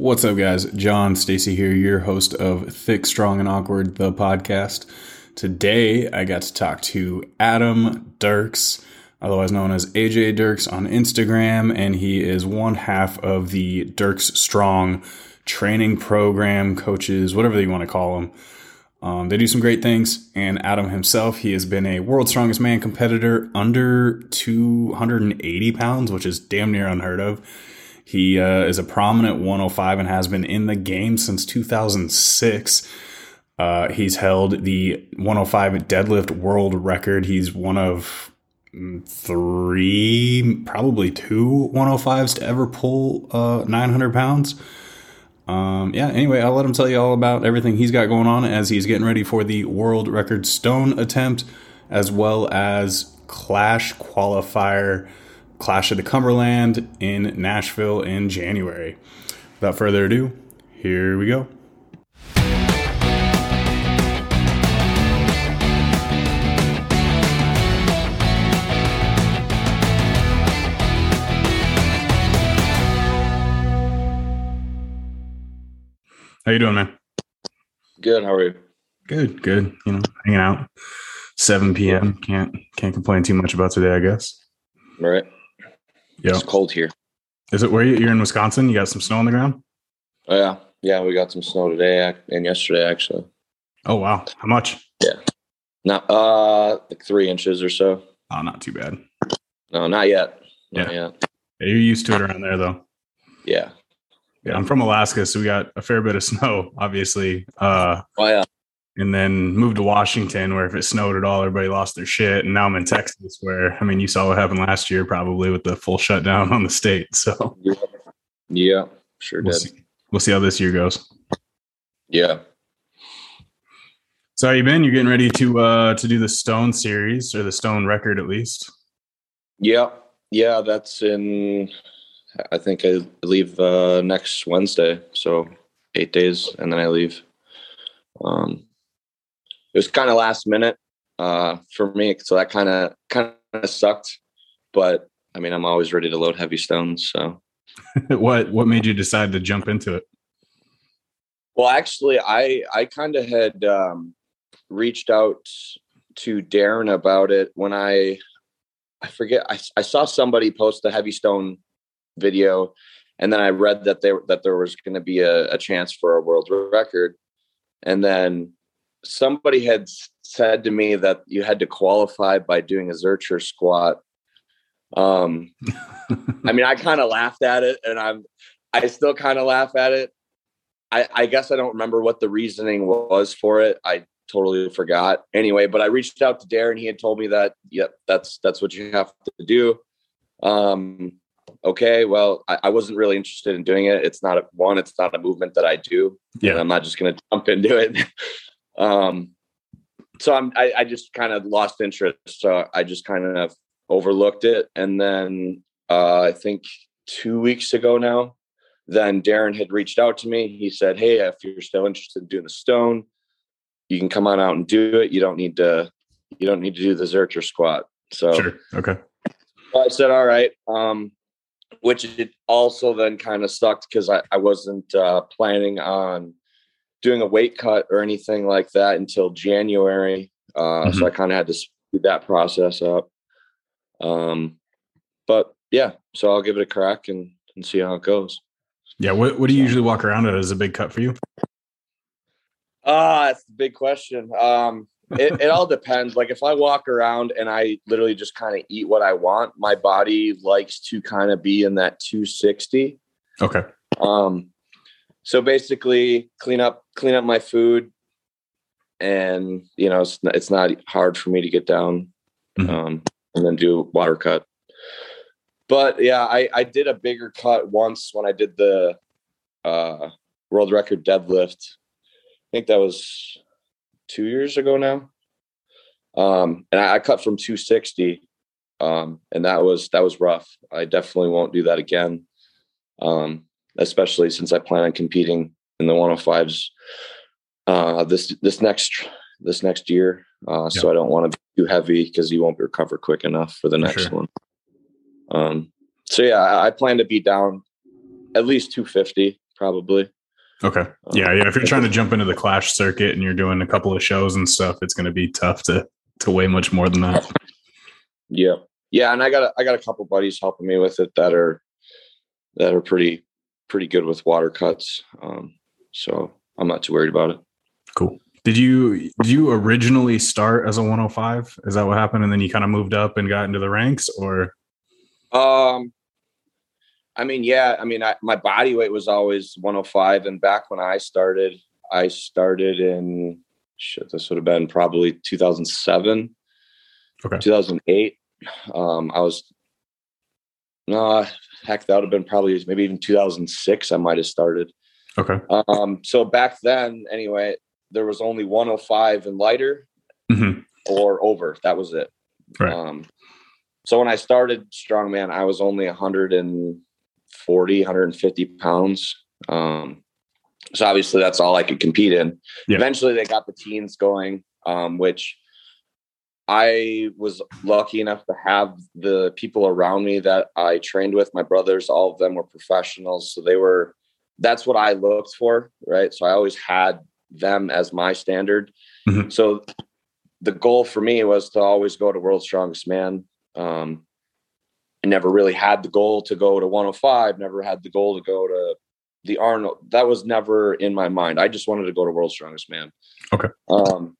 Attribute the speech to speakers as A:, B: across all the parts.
A: What's up, guys? John Stacy here, your host of Thick, Strong, and Awkward, the podcast. Today, I got to talk to Adam Dirks, otherwise known as AJ Dirks on Instagram, and he is one half of the Dirks Strong training program, coaches, whatever you want to call them. Um, they do some great things. And Adam himself, he has been a world's strongest man competitor under 280 pounds, which is damn near unheard of. He uh, is a prominent 105 and has been in the game since 2006. Uh, he's held the 105 deadlift world record. He's one of mm, three, probably two 105s to ever pull uh, 900 pounds. Um, yeah, anyway, I'll let him tell you all about everything he's got going on as he's getting ready for the world record stone attempt, as well as Clash qualifier, Clash of the Cumberland in Nashville in January. Without further ado, here we go. How you doing, man?
B: Good. How are you?
A: Good, good. You know, hanging out. 7 p.m. Can't can't complain too much about today, I guess.
B: All right.
A: Yeah.
B: It's cold here.
A: Is it where you, you're in Wisconsin? You got some snow on the ground?
B: Oh yeah, yeah. We got some snow today and yesterday actually.
A: Oh wow. How much? Yeah.
B: Not uh like three inches or so.
A: Oh, not too bad.
B: No, not yet. Not
A: Yeah.
B: yet.
A: Yeah, you're used to it around there though.
B: Yeah.
A: Yeah, I'm from Alaska, so we got a fair bit of snow, obviously. Uh,
B: Oh yeah.
A: And then moved to Washington, where if it snowed at all, everybody lost their shit. And now I'm in Texas, where I mean, you saw what happened last year, probably with the full shutdown on the state. So
B: Yeah. Yeah. Sure
A: we'll
B: did.
A: see, we'll see how this year goes.
B: Yeah.
A: So how you been? You're getting ready to uh to do the Stone series or the Stone record at least.
B: Yeah. Yeah. That's in. I think I leave uh, next Wednesday, so eight days, and then I leave. Um, it was kind of last minute uh, for me, so that kind of kind of sucked. But I mean, I'm always ready to load heavy stones. So,
A: what what made you decide to jump into it?
B: well, actually, I I kind of had um, reached out to Darren about it when I I forget I, I saw somebody post the heavy stone video, and then I read that there that there was going to be a, a chance for a world record, and then somebody had said to me that you had to qualify by doing a Zercher squat. Um, I mean, I kind of laughed at it, and I'm, I still kind of laugh at it. I, I guess I don't remember what the reasoning was for it. I totally forgot. Anyway, but I reached out to Darren. He had told me that, yep, that's that's what you have to do. Um, okay, well, I, I wasn't really interested in doing it. It's not a, one. It's not a movement that I do.
A: Yeah.
B: and I'm not just going to jump into it. um, so I'm, I, I just kind of lost interest. So I just kind of overlooked it, and then uh, I think two weeks ago now, then Darren had reached out to me. He said, "Hey, if you're still interested in doing the stone, you can come on out and do it. You don't need to, you don't need to do the Zercher squat." So
A: Sure. Okay.
B: I said, "All right," um, which it also then kind of sucked because I, I wasn't uh, planning on doing a weight cut or anything like that until January. Uh, So I kind of had to speed that process up. Um, but yeah, so I'll give it a crack and, and see how it goes.
A: Yeah. What what do you usually walk around at as a big cut for you?
B: Ah, that's the big question. Um, it, it all depends. Like if I walk around and I literally just kind of eat what I want, my body likes to kind of be in that 260.
A: Okay.
B: Um, so basically, clean up clean up my food, and you know it's not, it's not hard for me to get down,
A: Mhm.
B: um, and then do water cut. But yeah, I I did a bigger cut once when I did the uh, world record deadlift. I think that was two years ago now. Um, and I, I cut from 260, um, and that was that was rough. I definitely won't do that again. Um, especially since I plan on competing in the 105s uh, this this next this next year. Uh, So I don't want to be too heavy because you won't recover quick enough for the
A: For
B: next
A: sure.
B: one. Um, so yeah, I, I plan to be down at least 250 probably.
A: Okay. Yeah, yeah. If you're trying to jump into the clash circuit and you're doing a couple of shows and stuff, it's going to be tough to to weigh much more than that.
B: Yeah, yeah. And I got a, I got a couple buddies helping me with it that are that are pretty pretty good with water cuts. Um, so I'm not too worried about it.
A: Cool. Did you did you originally start as a 105? Is that what happened, and then you kind of moved up and got into the ranks, or?
B: Um, I mean, yeah. I mean, I, my body weight was always 105, and back when I started, I started in shit. This would have been probably 2007,
A: okay,
B: 2008. Um, I was no heck, that would have been probably maybe even 2006. I might have started.
A: Okay.
B: Um, so back then, anyway, there was only 105 and lighter
A: mm-hmm.
B: or over. That was it.
A: Right.
B: Um, so when I started strongman, I was only 140, 150 pounds. Um, so obviously that's all I could compete in.
A: Yeah.
B: Eventually they got the teens going, um, which I was lucky enough to have the people around me that I trained with. My brothers, all of them were professionals. So they were, that's what I looked for. Right. So I always had them as my standard.
A: Mhm.
B: So the goal for me was to always go to World's Strongest Man. Um, I never really had the goal to go to 105, never had the goal to go to the Arnold. That was never in my mind. I just wanted to go to World's Strongest Man.
A: Okay.
B: Um,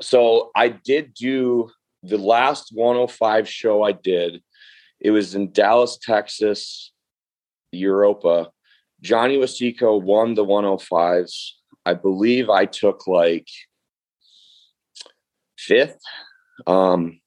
B: so I did do the last 105 show I did. It was in Dallas, Texas, Europa. Johnny Wasico won the 105s. I believe I took like fifth. Um,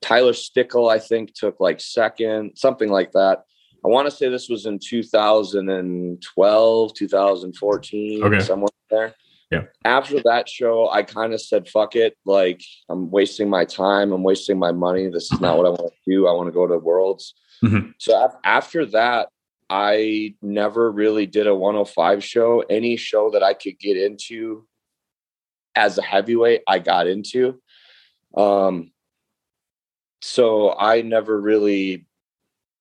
B: Tyler Stickle, I think, took like second, something like that. I want to say this was in 2012, 2014,
A: Okay.
B: somewhere there.
A: Yeah.
B: After that show, I kind of said, fuck it. Like, I'm wasting my time. I'm wasting my money. This is not what I want to do. I want to go to Worlds.
A: Mhm.
B: So af- after that, I never really did a 105 show. Any show that I could get into as a heavyweight, I got into. Um, so I never really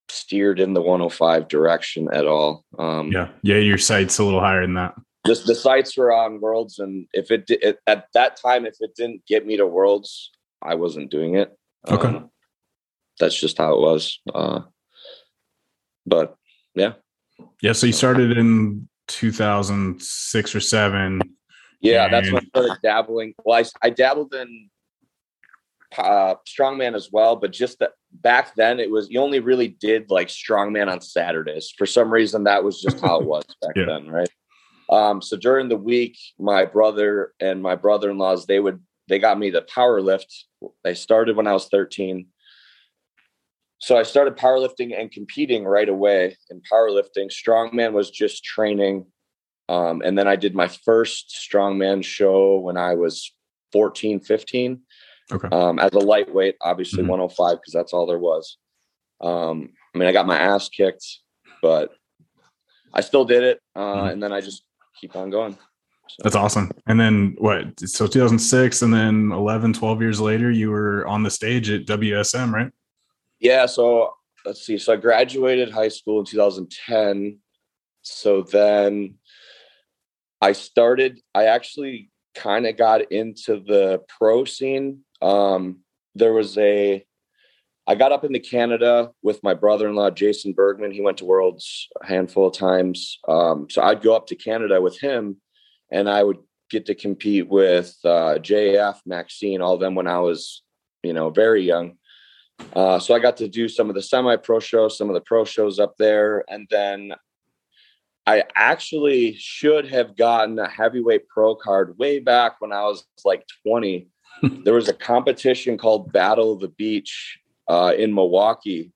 B: steered in the 105 direction at all. Um,
A: Yeah, yeah. Your sight's a little higher than that.
B: Just the sites were on worlds and if it, di- it at that time if it didn't get me to worlds i wasn't doing it
A: Okay.
B: Um, that's just how it was uh but yeah
A: Yeah. So you started in 2006 or seven.
B: yeah that's when i started dabbling well i, I dabbled in uh strongman as well but just that back then it was you only really did like strongman on saturdays for some reason that was just how it was back
A: Yeah.
B: then right um so during the week my brother and my brother-in-laws they would they got me the power lift they started when i was 13 so i started powerlifting and competing right away in powerlifting strongman was just training um, and then i did my first strongman show when i was 14 15
A: Okay.
B: um, as a lightweight, obviously
A: Mhm.
B: 105 because that's all there was. Um, I mean, I got my ass kicked, but I still did it, uh,
A: Mhm.
B: and then I just keep on going. So,
A: That's awesome. And then what? So 2006 and then 11, 12 years later, you were on the stage at WSM, right?
B: Yeah. So let's see. So I graduated high school in 2010. So then I started. I actually kind of got into the pro scene. Um, there was a I got up into Canada with my brother-in-law Jason Bergmann. He went to Worlds a handful of times, um, so I'd go up to Canada with him, and I would get to compete with uh, JF, Maxime, all of them when I was, you know, very young. Uh, so I got to do some of the semi-pro shows, some of the pro shows up there, and then I actually should have gotten a heavyweight pro card way back when I was like 20. there was a competition called Battle of the Beach uh, in Milwaukee,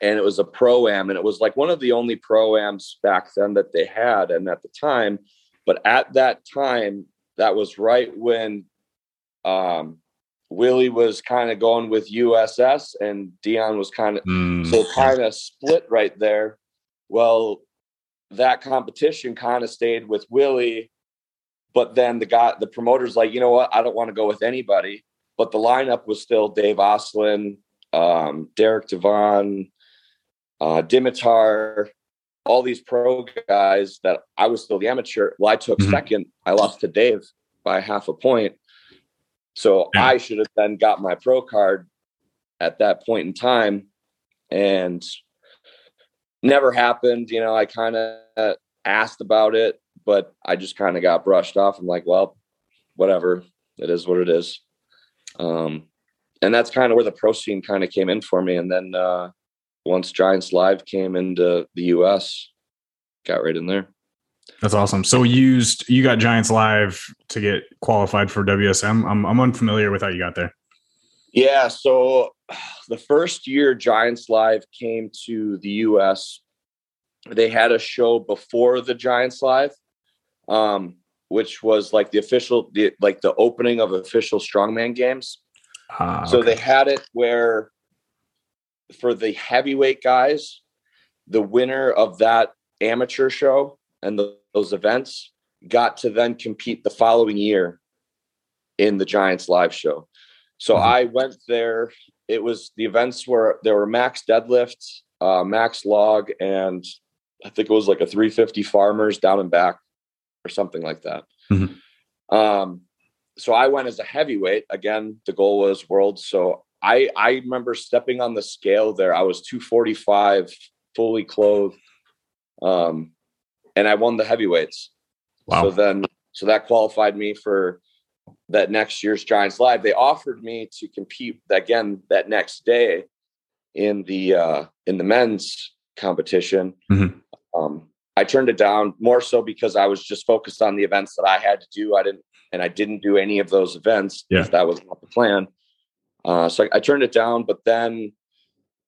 B: and it was a pro am, and it was like one of the only pro ams back then that they had, and at the time. But at that time, that was right when um, Willie was kind of going with USS, and Dion was kind of
A: Mm,
B: so kind of split right there. Well, that competition kind of stayed with Willie, but then the guy, the promoter's like, you know what? I don't want to go with anybody. But the lineup was still Dave Ostlund, um, Derek Devon, uh, Dimitar, all these pro guys that I was still the amateur. Well, I took mm-hmm. second. I lost to Dave by half a point. So yeah. I should have then got my pro card at that point in time and never happened. You know, I kind of asked about it, but I just kind of got brushed off. I'm like, well, whatever. It is what it is. Um, and that's kind of where the pro scene kind of came in for me. And then uh, once Giants Live came into the US, got right in there.
A: That's awesome. So used you got Giants Live to get qualified for WSM. I'm I'm unfamiliar with how you got there.
B: Yeah, so the first year Giants Live came to the US, they had a show before the Giants Live, um, which was like the official, the, like the opening of official strongman games. Uh, so they had it where for the heavyweight guys, the winner of that amateur show and the, those events got to then compete the following year in the Giants live show. So mm-hmm. I went there. It was the events where there were max deadlift, uh, max log, and I think it was like a 350 farmers down and back or something like that. Mm-hmm. Um, so I went as a heavyweight. Again, the goal was world. So I I remember stepping on the scale there. I was 245, fully clothed, um, and I won the heavyweights. Wow. So then, so that qualified me for that next year's Giants Live. They offered me to compete again that next day in the uh, in the men's competition. Mm-hmm. Um, I turned it down more so because I was just focused on the events that I had to do. I didn't, and I didn't do any of those events yeah. that was not the plan. Uh, so I, I, turned it down, but then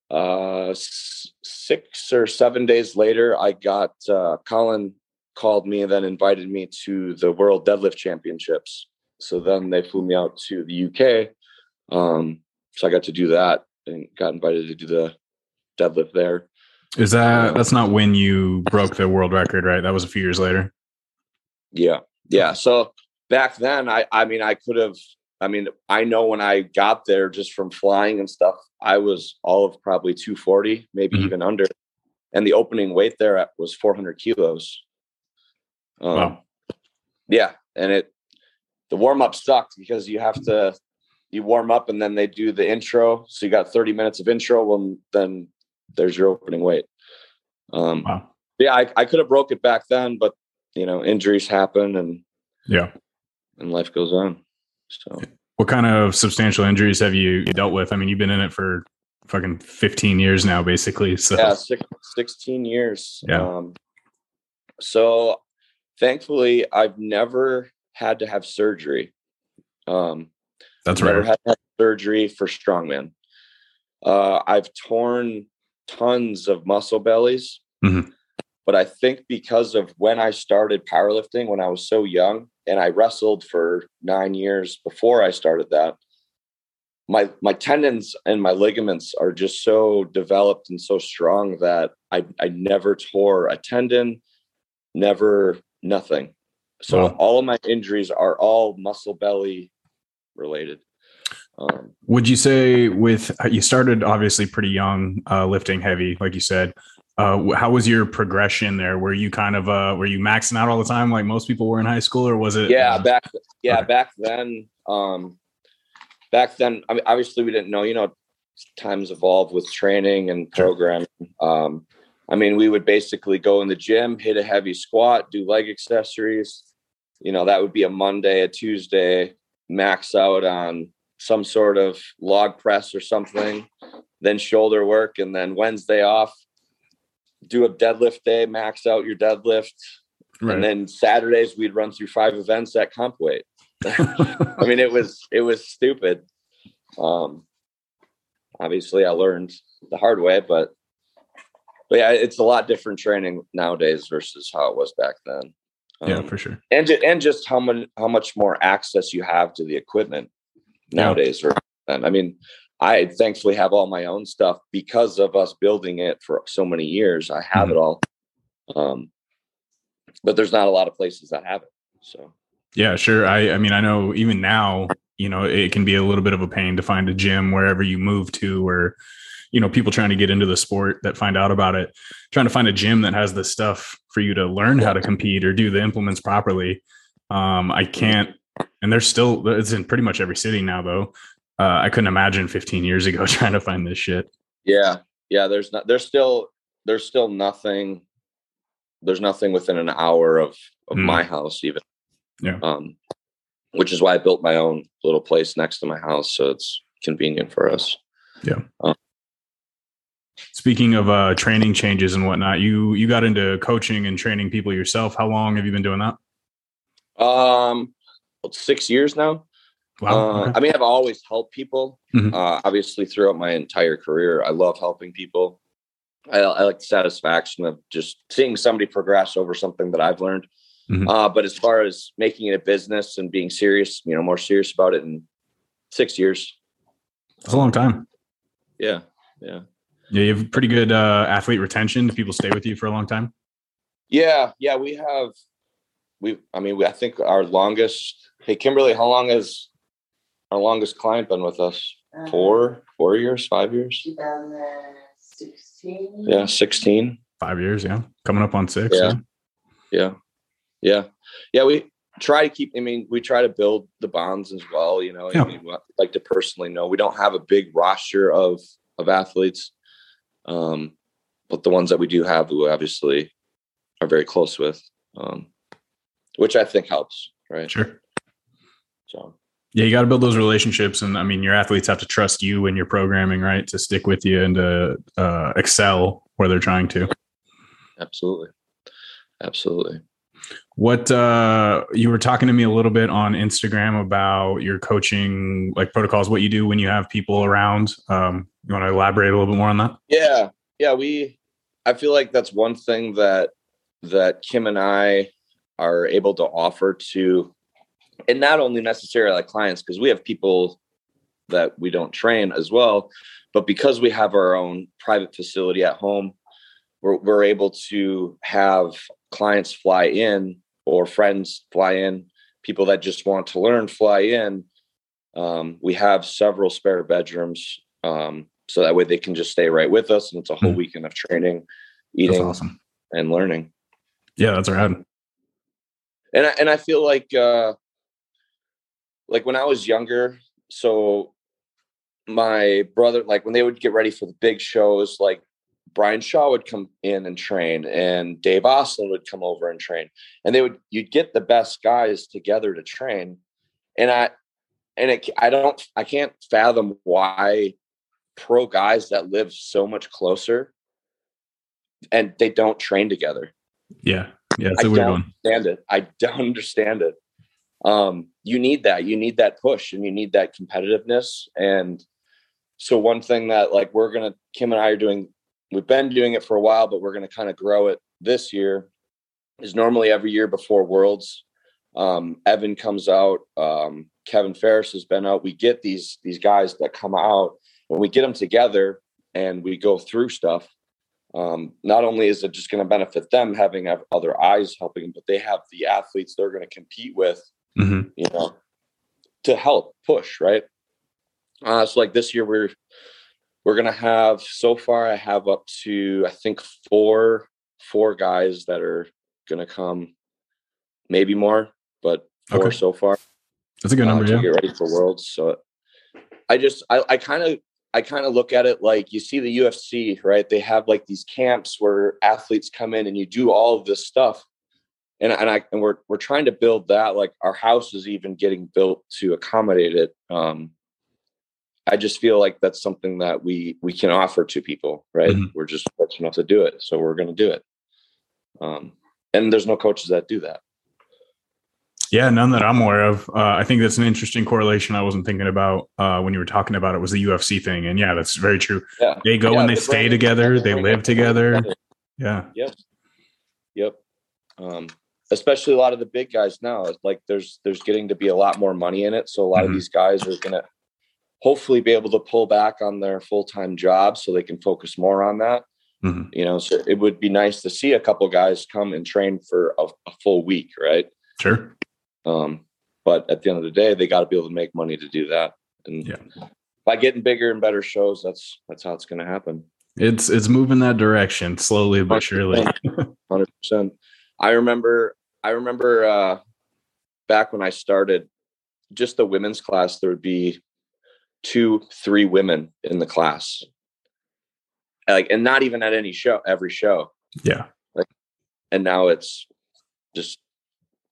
B: uh, six or seven days later, I got uh, Colin called me and then invited me to the World Deadlift Championships. So then they flew me out to the UK. Um, so I got to do that and got invited to do the deadlift there.
A: Is that that's not when you broke the world record, right? That was a few years later.
B: Yeah. Yeah. So back then I I mean I could have I mean I know when I got there just from flying and stuff, I was all of probably 240, maybe mm-hmm. even under. And the opening weight there was 400 kilos. Um, wow. Yeah, and it the warm up sucked because you have to you warm up and then they do the intro. So you got 30 minutes of intro. Well, then there's your opening weight. Um, wow. Yeah, I, I could have broke it back then, but you know, injuries happen and
A: yeah,
B: and life goes on. So,
A: what kind of substantial injuries have you dealt with? I mean, you've been in it for fucking 15 years now, basically. So
B: yeah, six, 16 years.
A: Yeah. Um,
B: so thankfully, I've never had to have surgery. Um,
A: That's never
B: right. Had to have surgery for strongman. Uh, I've torn tons of muscle bellies. Mm-hmm. But I think because of when I started powerlifting when I was so young, and I wrestled for nine years before I started that, my my tendons and my ligaments are just so developed and so strong that I I never tore a tendon, never nothing. So wow. all of my injuries are all muscle belly related.
A: Um, Would you say with you started obviously pretty young, uh, lifting heavy, like you said? Uh, how was your progression there? Were you kind of uh, were you maxing out all the time like most people were in high school, or was it?
B: Yeah, back yeah okay. back then. Um, back then, I mean, obviously we didn't know. You know, times evolve with training and programming. Um, I mean, we would basically go in the gym, hit a heavy squat, do leg accessories. You know, that would be a Monday, a Tuesday, max out on some sort of log press or something, then shoulder work, and then Wednesday off, do a deadlift day, max out your deadlift. Right. And then Saturdays we'd run through five events at comp weight. I mean, it was it was stupid. Um, obviously, I learned the hard way, but but yeah, it's a lot different training nowadays versus how it was back then.
A: Um, yeah, for sure.
B: And and just how much how much more access you have to the equipment nowadays. Yeah. I mean, I thankfully have all my own stuff because of us building it for so many years. I have mm-hmm. it all. Um, but there's not a lot of places that have it. So
A: yeah, sure. I I mean, I know even now, you know, it can be a little bit of a pain to find a gym wherever you move to or you know people trying to get into the sport that find out about it trying to find a gym that has the stuff for you to learn how to compete or do the implements properly um i can't and there's still it's in pretty much every city now though uh, i couldn't imagine 15 years ago trying to find this shit.
B: Yeah yeah there's not there's still there's still nothing there's nothing within an hour of of mm. my house even.
A: Yeah.
B: Um which is why i built my own little place next to my house so it's convenient for us.
A: Yeah. Um, speaking of uh training changes and whatnot you you got into coaching and training people yourself. How long have you been doing that?
B: Um six years now Wow. Uh. I mean, I've always helped people. Mm-hmm. Uh, obviously, throughout my entire career, I love helping people. I, I, like the satisfaction of just seeing somebody progress over something that I've learned. Mm-hmm. Uh, but as far as making it a business and being serious, you know, more serious about it in six years.
A: That's a long time.
B: Yeah. Yeah.
A: Yeah. You have pretty good uh, athlete retention. Do people stay with you for a long time?
B: Yeah. Yeah. We have, we, I mean, we, I think our longest, hey, Kimberly, how long has our longest client been with us? Uh, four, four years, five years? 16. Yeah, 16.
A: Five years, yeah. Coming up on six.
B: Yeah. Yeah. Yeah. Yeah. We try to keep, I mean, we try to build the bonds as well. You know, yeah. I mean, like to personally know we don't have a big roster of, of athletes. Um, but the ones that we do have, we obviously are very close with, um, which I think helps. Right.
A: Sure. So, yeah, you got to build those relationships, and I mean, your athletes have to trust you and your programming, right, to stick with you and to uh, excel where they're trying to.
B: Absolutely, absolutely.
A: What uh, you were talking to me a little bit on Instagram about your coaching, like protocols, what you do when you have people around. Um, you want to elaborate a little bit more on that?
B: Yeah, yeah. We, I feel like that's one thing that that Kim and I are able to offer to and not only necessarily like clients because we have people that we don't train as well but because we have our own private facility at home we're, we're able to have clients fly in or friends fly in people that just want to learn fly in um, we have several spare bedrooms um, so that way they can just stay right with us and it's a whole mm. weekend of training eating awesome. and learning
A: yeah that's rad
B: and I, and I feel like uh, like when I was younger, so my brother, like when they would get ready for the big shows, like Brian Shaw would come in and train, and Dave Ostlund would come over and train, and they would you'd get the best guys together to train, and I and it, I don't I can't fathom why pro guys that live so much closer and they don't train together.
A: Yeah, yeah, it's a I weird
B: don't
A: one.
B: Understand it? I don't understand it um, you need that. You need that push and you need that competitiveness. And so one thing that like we're gonna Kim and I are doing, we've been doing it for a while, but we're gonna kind of grow it this year. Is normally every year before Worlds, um, Evan comes out. Um, Kevin Faires has been out. We get these these guys that come out and we get them together and we go through stuff. Um, not only is it just going to benefit them having other eyes helping them, but they have the athletes they're going to compete with mm-hmm. you know, to help push, right? Uh, so like this year we're we're gonna have so far I have up to I think four four guys that are gonna come, maybe more, but four okay. so far.
A: That's a good number. Uh, to yeah.
B: get ready for Worlds. So I just I, I kind of I kind of look at it like you see the UFC, right? They have like these camps where athletes come in and you do all of this stuff and and I and we're we're trying to build that. Like our house is even getting built to accommodate it. Um, I just feel like that's something that we we can offer to people, right? Mm-hmm. We're just fortunate enough to do it, so we're going to do it. Um, and there's no coaches that do that.
A: Yeah, none that I'm aware of. Uh, I think that's an interesting correlation I wasn't thinking about uh, when you were talking about it was the UFC thing, and yeah, that's very true. Yeah. They go yeah, and they stay together, they live together. together. Yeah.
B: Yep. Yep. Um, especially a lot of the big guys now like there's there's getting to be a lot more money in it so a lot mm-hmm. of these guys are going to hopefully be able to pull back on their full-time job so they can focus more on that mm-hmm. you know so it would be nice to see a couple guys come and train for a, a full week right
A: sure
B: um but at the end of the day they got to be able to make money to do that and
A: yeah
B: by getting bigger and better shows, that's that's how it's going to happen.
A: It's it's moving that direction slowly but surely.
B: Hundred percent. I remember. I remember uh, back when I started, just the women's class, there would be two, three women in the class, like, and not even at any show, every show.
A: Yeah.
B: Like, and now it's just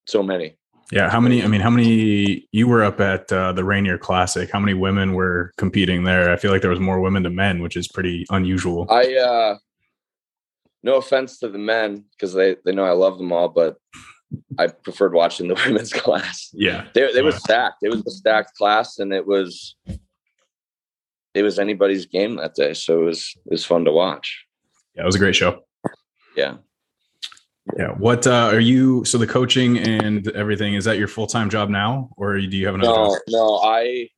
B: so many.
A: Yeah. How many? I mean, how many? You were up at uh, the Rainier Classic. How many women were competing there? I feel like there was more women than men, which is pretty unusual.
B: I, uh, no offense to the men because they they know I love them all, but I preferred watching the women's class.
A: Yeah,
B: they they was stacked. It was a stacked class, and it was it was anybody's game that day. So it was it was fun to watch.
A: Yeah, it was a great show.
B: Yeah.
A: Yeah. What uh, are you? So the coaching and everything is that your full time job now, or do you have another?
B: No, job? no. I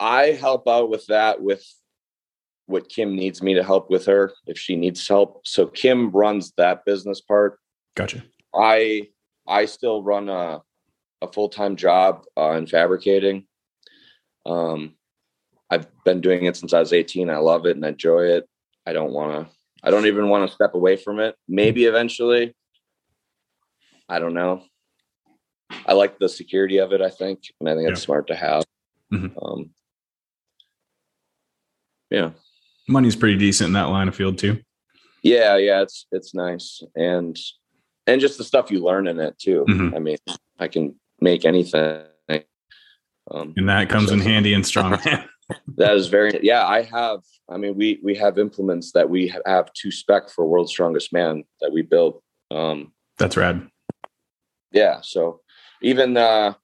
B: I help out with that with what Kim needs me to help with her if she needs help. So Kim runs that business part.
A: Gotcha.
B: I I still run a a full time job uh, in fabricating. Um, I've been doing it since I was 18. I love it and enjoy it. I don't want to. I don't even want to step away from it. Maybe eventually. I don't know. I like the security of it. I think, and I think it's smart to have. Mm-hmm. Um, yeah,
A: money's pretty decent in that line of field too.
B: Yeah, yeah, it's it's nice, and and just the stuff you learn in it too. Mm-hmm. I mean, I can make anything.
A: Um, and that comes so, in handy in strongman.
B: that is very yeah. I have. I mean, we we have implements that we have to spec for World's Strongest Man that we built. Um,
A: That's rad.
B: Yeah. So even uh,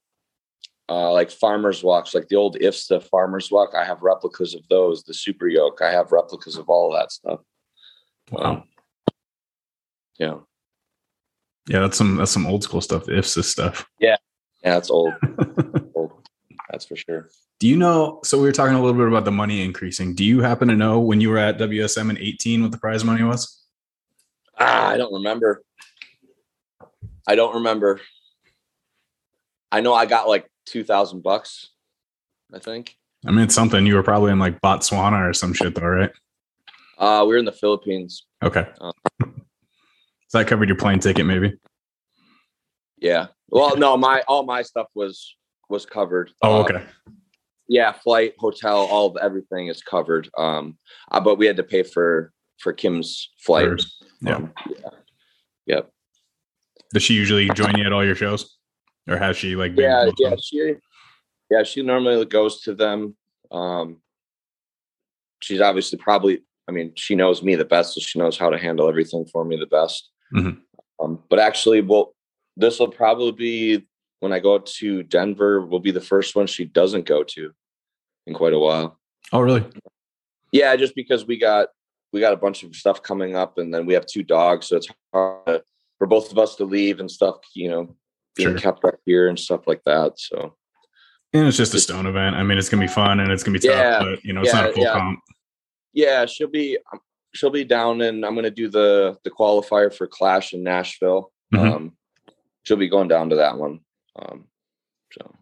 B: uh, like farmers walks, like the old IFSA farmers walk, I have replicas of those. The super yoke, I have replicas of all that stuff.
A: Wow. Um,
B: yeah.
A: Yeah, that's some that's some old school stuff. The IFSA stuff.
B: Yeah. Yeah, that's old. old. That's for sure.
A: Do you know? So we were talking a little bit about the money increasing. Do you happen to know when you were at WSM in 18 what the prize money was?
B: Ah, I don't remember. I don't remember. I know I got like two thousand bucks. I think.
A: I mean, it's something. You were probably in like Botswana or some shit, though, right?
B: Uh, we were in the Philippines.
A: Okay. Um, so that covered your plane ticket, maybe.
B: Yeah. Well, no, my all my stuff was was covered.
A: Oh, um, okay. Um,
B: yeah, flight, hotel, all of everything is covered. Um, uh, but we had to pay for for Kim's flight.
A: Yeah. Um,
B: yeah. Yep.
A: Does she usually join you at all your shows, or has she like?
B: yeah, yeah, she, yeah, she normally goes to them. Um, she's obviously probably. I mean, she knows me the best, so she knows how to handle everything for me the best. Mm-hmm. Um, but actually, well, this will probably be when I go to Denver. Will be the first one she doesn't go to in quite a while.
A: Oh, really?
B: Yeah, just because we got we got a bunch of stuff coming up, and then we have two dogs, so it's hard to for both of us to leave and stuff, you know, being sure. kept up here and stuff like that. So,
A: and it's just a stone event. I mean, it's gonna be fun and it's gonna be tough, yeah, but you know, it's yeah, not a full
B: yeah.
A: comp.
B: Yeah, she'll be um, she'll be down, and I'm gonna do the the qualifier for Clash in Nashville. Mm-hmm. Um, she'll be going down to that one. Um, so,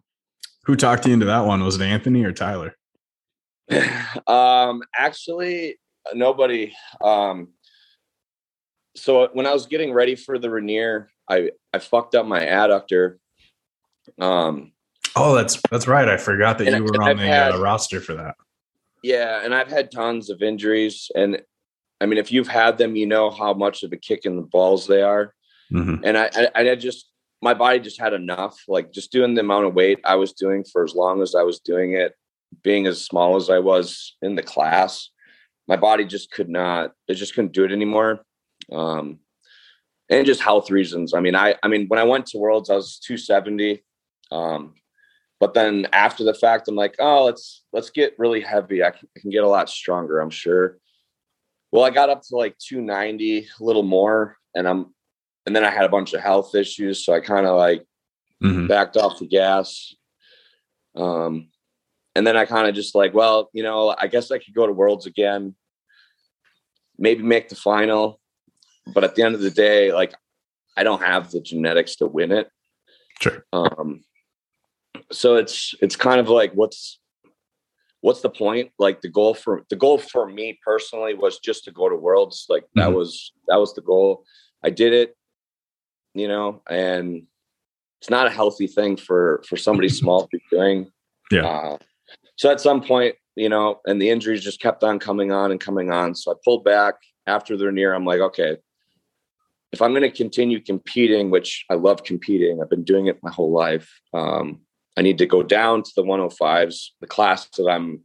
A: who talked you into that one? Was it Anthony or Tyler?
B: um, actually, nobody. Um, so when I was getting ready for the Rainier, I I fucked up my adductor. Um.
A: Oh, that's that's right. I forgot that you were on I've the had, uh, roster for that.
B: Yeah, and I've had tons of injuries, and I mean, if you've had them, you know how much of a kick in the balls they are. Mm-hmm. And I, I, I just my body just had enough. Like just doing the amount of weight I was doing for as long as I was doing it, being as small as I was in the class, my body just could not. It just couldn't do it anymore um, and just health reasons. I mean, I I mean, when I went to Worlds, I was 270. Um, but then after the fact, I'm like, oh, let's let's get really heavy. I can, I can get a lot stronger, I'm sure. Well, I got up to like 290, a little more, and I'm and then I had a bunch of health issues, so I kind of like mm-hmm. backed off the gas. Um, and then I kind of just like, well, you know, I guess I could go to Worlds again, maybe make the final, but at the end of the day, like I don't have the genetics to win it.
A: Sure.
B: Um, so it's it's kind of like what's what's the point? Like the goal for the goal for me personally was just to go to worlds. Like that
A: Mhm.
B: was that was the goal. I did it, you know, and it's not a healthy thing for for somebody small to be doing.
A: Yeah.
B: Uh, so at some point, you know, and the injuries just kept on coming on and coming on. So I pulled back after the Rainier. I'm like, okay, if I'm going to continue competing, which I love competing, I've been doing it my whole life. Um, I need to go down to the 105s, the class that I'm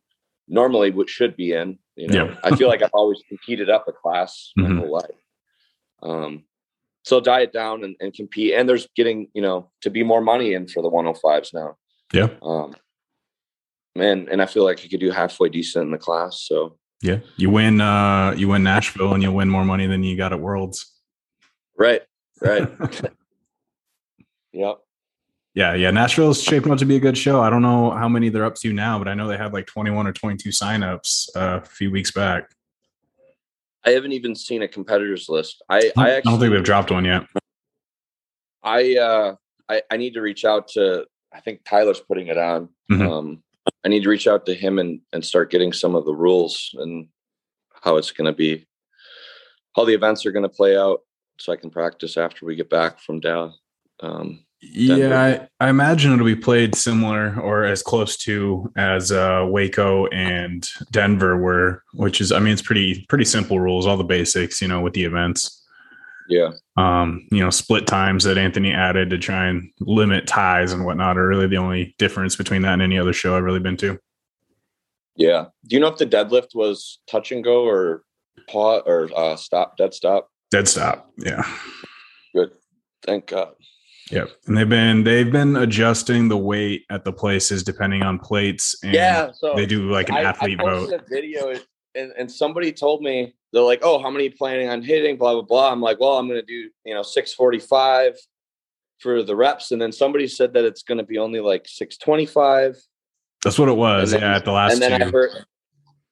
B: normally would should be in. You know,
A: Yeah.
B: I feel like I've always competed up a class my
A: Mhm.
B: whole life. Um, so diet down and, and compete, and there's getting you know to be more money in for the 105s now.
A: Yeah.
B: Um, man, and I feel like I could do halfway decent in the class. So
A: Yeah. You win uh you win Nashville and you'll win more money than you got at Worlds.
B: right, right, yep.
A: Yeah, yeah. Nashville's shaping up to be a good show. I don't know how many they're up to now, but I know they had like 21 or 22 signups uh, a few weeks back.
B: I haven't even seen a competitors list. I,
A: I,
B: I
A: don't think they've dropped one yet.
B: I, uh, I, I need to reach out to. I think Tyler's putting it on.
A: Mhm.
B: Um, I need to reach out to him and and start getting some of the rules and how it's going to be, how the events are going to play out, so I can practice after we get back from Dallas. Um,
A: Yeah, I, I imagine it'll be played similar or as close to as uh, Waco and Denver were, which is, I mean, it's pretty pretty simple rules, all the basics, you know, with the events.
B: yeah,
A: Um, you know, split times that Anthony added to try and limit ties and whatnot are really the only difference between that and any other show I've really been to.
B: yeah. Do you know if the deadlift was touch and go or paw or uh, stop, dead stop?
A: Dead stop. Yeah.
B: Good. Thank God.
A: Yep. And they've been they've been adjusting the weight at the places depending on plates and
B: yeah. So
A: they do like an
B: I-
A: athlete
B: I
A: vote.
B: a video and, and somebody told me they're like, "Oh, how many planning on hitting?" Blah blah blah. I'm like, "Well, I'm going to do you know 645 for the reps," and then somebody said that it's going to be only like 625,
A: That's what it was.
B: then-
A: yeah, at the last
B: and then
A: two.
B: I heard.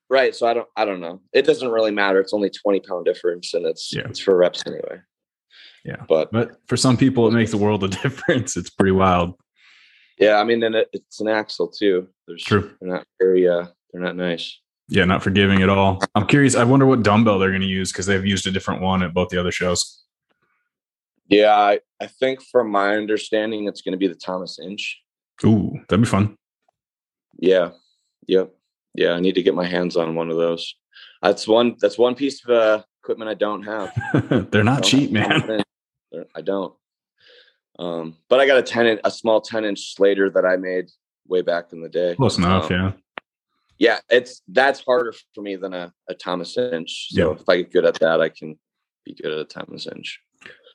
B: Right, so I don't, I don't know. It doesn't really matter. It's only twenty pound difference, and it's
A: Yeah.
B: it's for reps anyway.
A: Yeah.
B: but
A: But for some people, it makes a world of difference. It's pretty wild.
B: yeah, I mean, and it, it's an axle too. There's
A: True.
B: They're not very, uh, they're not nice.
A: Yeah, not forgiving at all. I'm curious. I wonder what dumbbell they're going to use because they've used a different one at both the other shows.
B: Yeah, I, I think from my understanding, it's going to be the Thomas Inch.
A: Ooh, that'd be fun.
B: Yeah. Yep. Yeah. I need to get my hands on one of those. That's one. That's one piece of uh, equipment I don't have.
A: they're not cheap, man.
B: I don't. Um, but I got a ten, in- a small ten inch Slater that I made way back in the day.
A: Close enough.
B: Um,
A: Yeah.
B: Yeah, it's that's harder for me than a, a Thomas Inch. So
A: Yeah.
B: if I get good at that, I can be good at a Thomas Inch.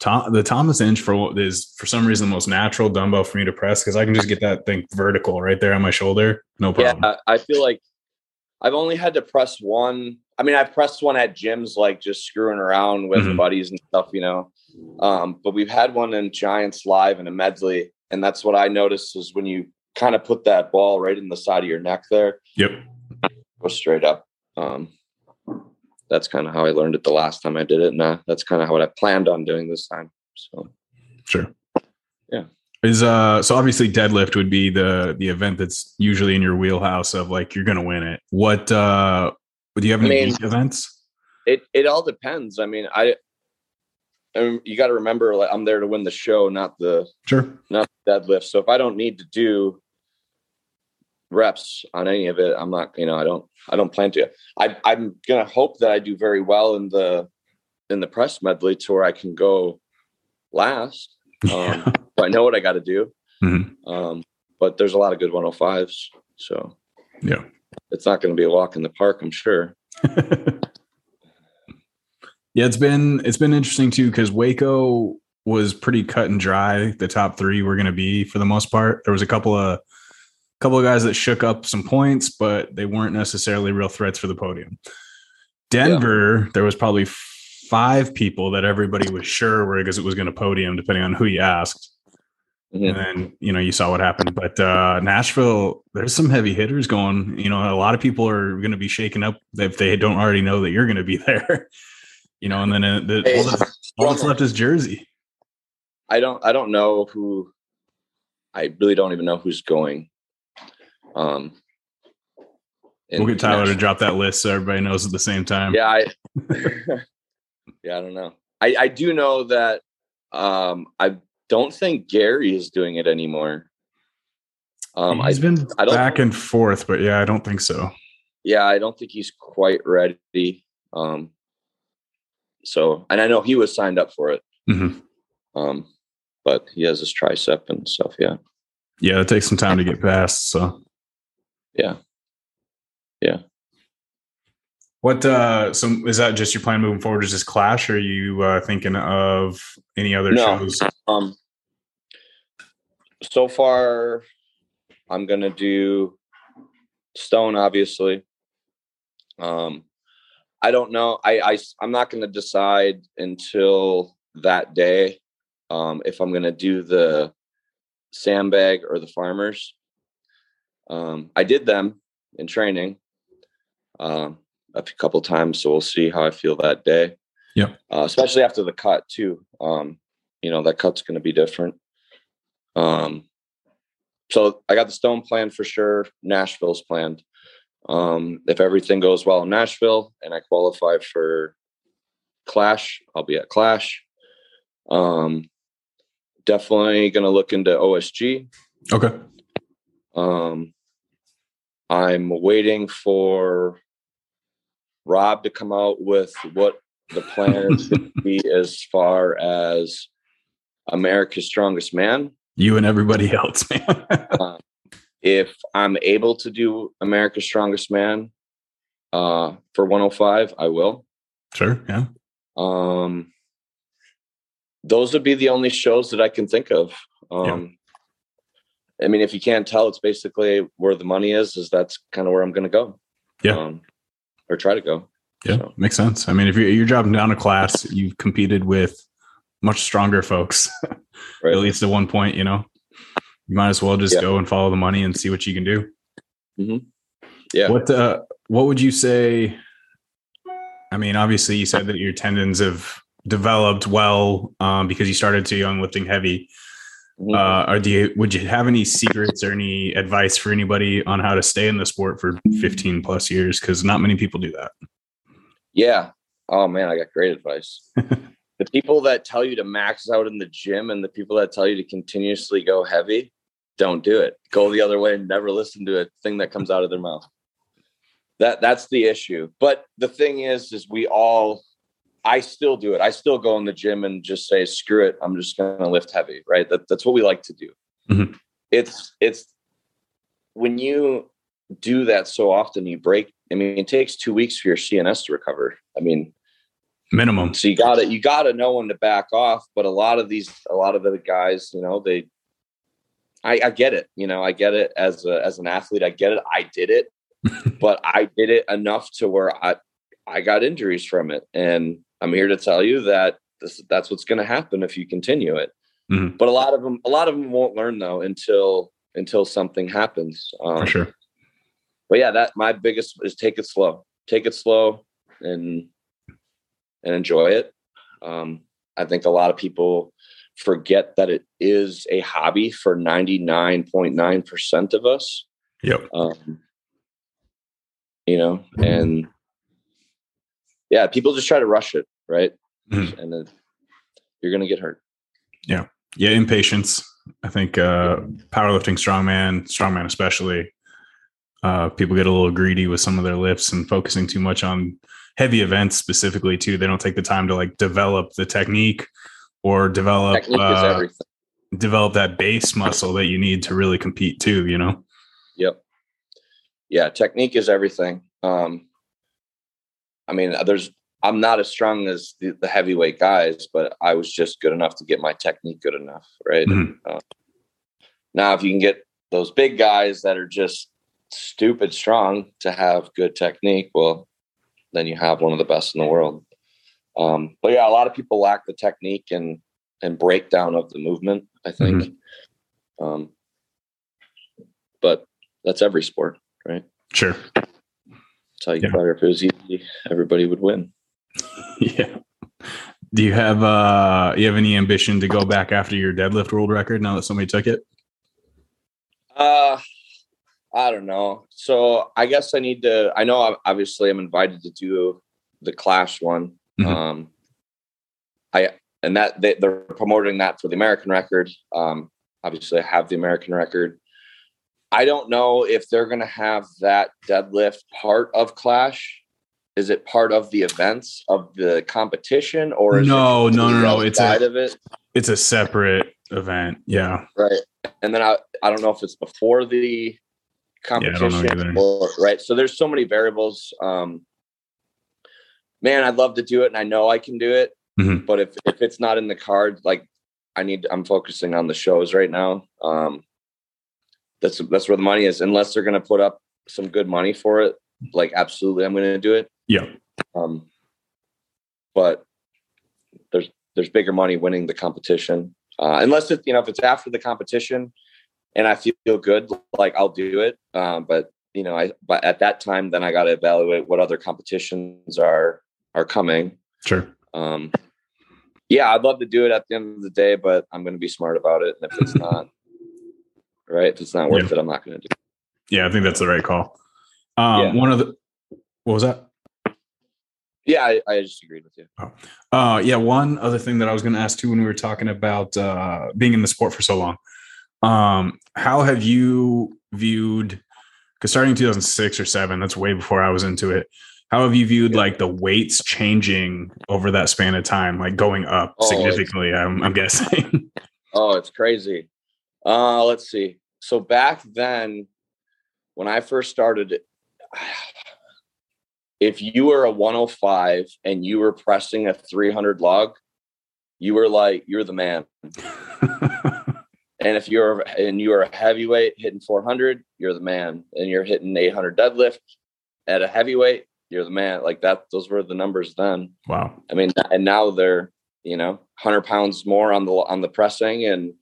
A: Tom, the Thomas Inch for what is for some reason the most natural dumbbell for me to press because I can just get that thing vertical right there on my shoulder. No problem.
B: Yeah, I feel like I've only had to press one. I mean, I've pressed one at gyms, like just screwing around with
A: Mhm.
B: buddies and stuff, you know. Um, but we've had one in Giants Live and a Medley, and that's what I noticed is when you kind of put that ball right in the side of your neck there,
A: Yep.
B: go straight up. Um, that's kind of how I learned it the last time I did it, and uh, that's kind of what I planned on doing this time. So
A: Sure.
B: Yeah.
A: Is uh so obviously deadlift would be the the event that's usually in your wheelhouse of like you're gonna win it. What uh do you have
B: I
A: any
B: mean-
A: events?
B: it it all depends. I mean, I. I you got to remember, like, I'm there to win the show, not the
A: Sure.
B: not deadlift. So if I don't need to do reps on any of it, I'm not, you know, I don't, I don't plan to. I, I'm gonna hope that I do very well in the in the press medley to where I can go last.
A: Yeah.
B: Um, so I know what I got to do.
A: Mhm.
B: Um, but there's a lot of good 105s, so
A: Yeah.
B: it's not going to be a walk in the park, I'm sure.
A: yeah, it's been it's been interesting too because Waco was pretty cut and dry. The top three were going to be for the most part. There was a couple of couple of guys that shook up some points, but they weren't necessarily real threats for the podium. Denver, there was probably five people that everybody was sure were because it was going to podium, depending on who you asked.
B: Mhm.
A: And then you know you saw what happened. But uh, Nashville, there's some heavy hitters going. You know, a lot of people are going to be shaken up if they don't already know that you're going to be there. You know, and then uh, the, all, that's, all that's left is Jersey.
B: I don't I don't know who I really don't even know who's going. Um
A: we'll get Tyler to drop that list so everybody knows at the same time.
B: Yeah, I, yeah, I don't know. I, I do know that um, I don't think Gary is doing it anymore.
A: Um, he's I, been I back and forth, but yeah, I don't think so.
B: Yeah, I don't think he's quite ready. Um, so, and I know he was signed up for it. Mm-hmm. Um, but he has his tricep and stuff. Yeah.
A: Yeah, it takes some time to get past. So.
B: Yeah. Yeah.
A: What uh so is that just your plan moving forward? Is this clash or are you uh thinking of any other no, shows? Um
B: so far I'm gonna do Stone obviously. Um I don't know. I, I I'm not gonna decide until that day um if I'm gonna do the sandbag or the farmers. Um I did them in training. Um a couple times, so we'll see how I feel that day.
A: Yeah,
B: uh, especially after the cut too. Um, you know that cut's going to be different. Um, so I got the Stone plan for sure. Nashville's planned. Um, if everything goes well in Nashville and I qualify for Clash, I'll be at Clash. Um, definitely going to look into OSG.
A: Okay.
B: Um, I'm waiting for Rob to come out with what the plan is be as far as America's Strongest Man.
A: You and everybody else, man.
B: uh, if I'm able to do America's Strongest Man uh, for 105, I will.
A: Sure. Yeah.
B: Um, those would be the only shows that I can think of. Um, yeah. I mean, if you can't tell, it's basically where the money is. Is that's kind of where I'm going to go.
A: Yeah. Um,
B: or try to go.
A: Yeah, so. makes sense. I mean, if you're, you're dropping down a class, you've competed with much stronger folks, right. at least at one point, you know, you might as well just yeah. go and follow the money and see what you can do.
B: Mm-hmm. Yeah.
A: What, uh, what would you say? I mean, obviously you said that your tendons have developed well um, because you started too young lifting heavy. Mm-hmm. Uh, are do you, would you have any secrets or any advice for anybody on how to stay in the sport for 15 plus years? Because not many people do that.
B: Yeah. Oh man, I got great advice. the people that tell you to max out in the gym and the people that tell you to continuously go heavy, don't do it. Go the other way and never listen to a thing that comes out of their mouth. That that's the issue. But the thing is, is we all I still do it. I still go in the gym and just say, screw it. I'm just going to lift heavy. Right. That, that's what we like to do. Mm-hmm. It's, it's when you do that so often, you break. I mean, it takes two weeks for your CNS to recover. I mean,
A: minimum.
B: So you got to, you got to know when to back off. But a lot of these, a lot of the guys, you know, they, I, I get it. You know, I get it as a, as an athlete. I get it. I did it, but I did it enough to where I, I got injuries from it. And I'm here to tell you that this, that's what's going to happen if you continue it. Mm-hmm. But a lot of them, a lot of them won't learn though until until something happens.
A: Um, For sure.
B: But yeah, that my biggest is take it slow. Take it slow and and enjoy it. Um, I think a lot of people forget that it is a hobby for 99.9% of us.
A: Yep.
B: Um, you know, and yeah, people just try to rush it, right? Mm-hmm. And then you're going to get hurt.
A: Yeah. Yeah. Impatience. I think uh, powerlifting, strongman, strongman especially, uh, people get a little greedy with some of their lifts and focusing too much on heavy events specifically too. They don't take the time to like develop the technique or develop uh, develop that base muscle that you need to really compete too. You know.
B: Yep. Yeah, technique is everything. Um, I mean, there's I'm not as strong as the, the, heavyweight guys, but I was just good enough to get my technique good enough, right? Mm-hmm. Uh, now, if you can get those big guys that are just stupid strong to have good technique, well, then you have one of the best in the world. Um, but yeah, a lot of people lack the technique and and breakdown of the movement. I think, mm-hmm. um, but that's every sport, right?
A: Sure
B: tell you yeah. better if it was easy, everybody would win.
A: yeah. Do you have uh you have any ambition to go back after your deadlift world record now that somebody took it?
B: Uh I don't know. So I guess I need to. I know obviously I'm invited to do the Clash one.
A: Mhm.
B: Um, I and that they, they're promoting that for the American record. Um, obviously, I have the American record. I don't know if they're going to have that deadlift part of Clash. Is it part of the events of the competition, or is
A: No,
B: it
A: no, no, no, it's a-
B: of it?
A: It's a separate event. Yeah.
B: right and then i i don't know if it's before the
A: I don't know
B: competition
A: either.
B: or, right so there's so many variables um man i'd love to do it and i know i can do it
A: Mhm.
B: but if if it's not in the card like i need i'm focusing on the shows right now. Um that's that's where the money is. Unless they're going to put up some good money for it like absolutely i'm going to do it.
A: Yeah.
B: um but there's there's bigger money winning the competition. Uh unless it you know if it's after the competition and i feel good like i'll do it. Um but you know i but at that time then i got to evaluate what other competitions are are coming
A: Sure.
B: um yeah i'd love to do it at the end of the day but i'm going to be smart about it and if it's not right if it's not worth it i'm not going to do it
A: Yeah, I think that's the right call. Um,
B: Yeah.
A: One of the, what was that?
B: yeah i, I just agreed with you
A: Uh, yeah, one other thing that I was going to ask too when we were talking about uh, being in the sport for so long. Um, how have you viewed? Because starting in 2006 or seven, that's way before I was into it. How have you viewed
B: Yeah.
A: like the weights changing over that span of time, like going up
B: Oh,
A: significantly? I'm, I'm guessing.
B: Oh, it's crazy. Uh, let's see. So back then, when I first started, if you were a 105 and you were pressing a 300 log, you were like you're the man. And if you're and you are a heavyweight hitting 400, you're the man. And you're hitting 800 deadlift at a heavyweight, you're the man. Like that. Those were the numbers then.
A: wow.
B: I mean, and now they're you know 100 pounds more on the on the pressing and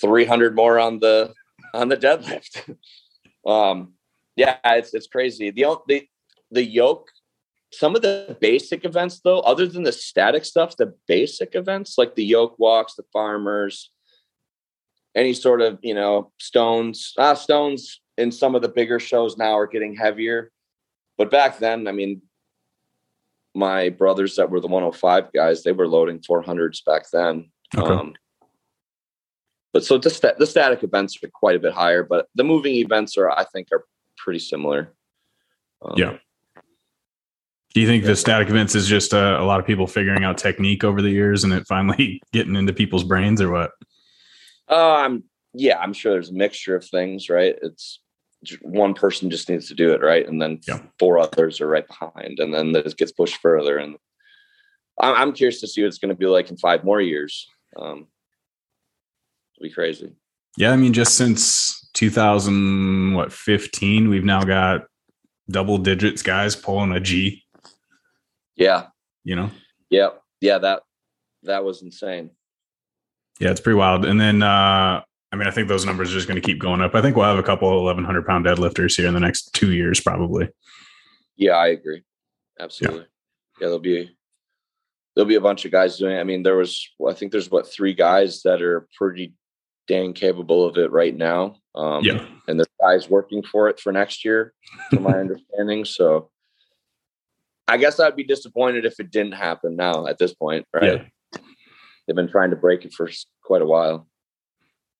B: 300 more on the on the deadlift. um, yeah, it's it's crazy. The the the yoke. Some of the basic events, though, other than the static stuff, the basic events like the yoke walks, the farmers, any sort of you know stones. Ah, stones in some of the bigger shows now are getting heavier, but back then, I mean, my brothers that were the 105 guys, they were loading 400s back then.
A: Okay.
B: Um, but so the, sta- the static events are quite a bit higher, but the moving events are, I think, are pretty similar. Um,
A: Yeah. Do you think the static events is just uh, a lot of people figuring out technique over the years and it finally getting into people's brains or what?
B: Um, yeah, I'm sure there's a mixture of things, right? It's one person just needs to do it, right? And then
A: Yeah.
B: four others are right behind, and then this gets pushed further. And I'm, curious to see what it's going to be like in five more years. Um, it'll be crazy.
A: Yeah, I mean, just since 2000, what 15, we've now got double digits guys pulling a G.
B: Yeah,
A: You know,
B: yeah, yeah. That that was insane.
A: yeah, it's pretty wild. And then, uh, I mean, I think those numbers are just going to keep going up. I think we'll have a couple of 1100 pound deadlifters here in the next two years, probably.
B: Yeah, I agree. Absolutely. Yeah, there'll be there'll be a bunch of guys doing. It. I mean, there was well, I think there's what three guys that are pretty dang capable of it right now. Um,
A: Yeah.
B: and there's guys working for it for next year, from my understanding. So, I guess I'd be disappointed if it didn't happen now at this point. Right? They've been trying to break it for quite a while.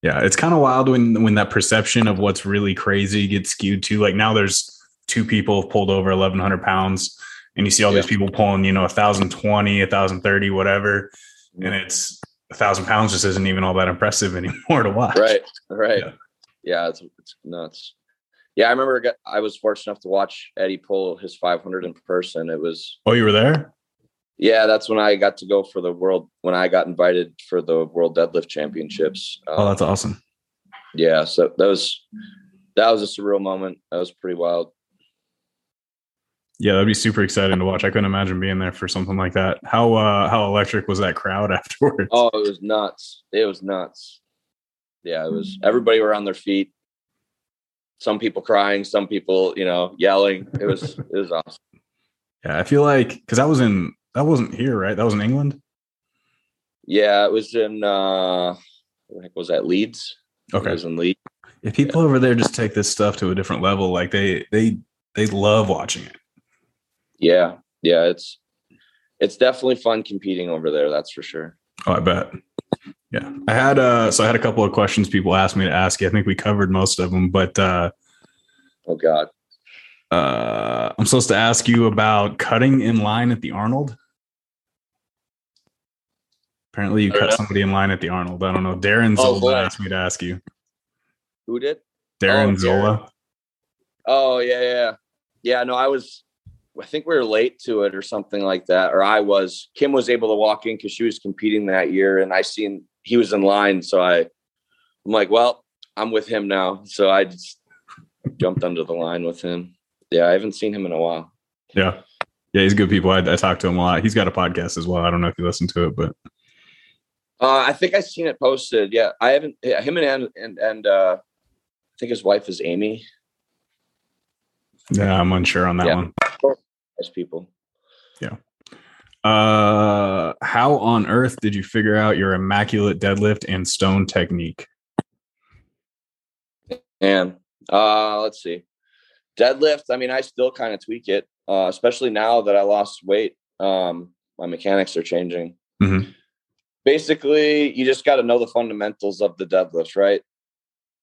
A: Yeah, it's kind of wild when when that perception of what's really crazy gets skewed to like now there's two people pulled over 1100 pounds and you see all these people pulling you know 1020 1030 whatever and mm. it's a thousand pounds just isn't even all that impressive anymore to watch.
B: Right right.
A: Yeah.
B: yeah, it's, it's nuts. Yeah i remember i was fortunate enough to watch eddie pull his 500 in person. It was
A: oh you were there
B: yeah that's when i got to go for the world when i got invited for the world deadlift championships.
A: Oh
B: Um,
A: that's awesome.
B: yeah so that was that was a surreal moment. That was pretty wild.
A: Yeah that'd be super exciting to watch. I couldn't imagine being there for something like that. How uh how electric was that crowd afterwards?
B: Oh it was nuts. It was nuts. Yeah it was everybody were on their feet. Some people crying some people you know yelling. It was it was awesome.
A: Yeah i feel like because I was in that wasn't here right that was in england
B: Yeah, it was in uh what was that Leeds? It
A: okay
B: was in Leeds.
A: If people over there just take this stuff to a different level. Like they they they love watching it.
B: Yeah, yeah, it's it's definitely fun competing over there. That's for sure.
A: Oh, I bet. Yeah, I had uh, so I had a couple of questions people asked me to ask you. I think we covered most of them, but uh,
B: oh god,
A: uh, I'm supposed to ask you about cutting in line at the Arnold. Apparently, you cut somebody in line at the Arnold. I don't know. Darren oh, Zola boy. asked me to ask you.
B: Who did?
A: Darren oh, Zola.
B: Oh yeah, yeah, yeah. No, I was. I think we were late to it or something like that, or I was. Kim was able to walk in because she was competing that year, and I seen he was in line, so I, I'm like, well, I'm with him now, so I just jumped under the line with him. Yeah, I haven't seen him in a while.
A: Yeah, yeah, he's good people. I, I talk to him a lot. He's got a podcast as well. I don't know if you listen to it, but
B: uh, I think I've seen it posted. Yeah, I haven't. Yeah, him and and and uh, I think his wife is Amy.
A: Yeah, I'm unsure on that yeah. one.
B: Nice people.
A: Yeah. Uh, how on earth did you figure out your immaculate deadlift and stone technique?
B: And uh, let's see, deadlift. I mean, I still kind of tweak it, uh, especially now that I lost weight. Um, my mechanics are changing. Mm-hmm basically you just got to know the fundamentals of the deadlift, right?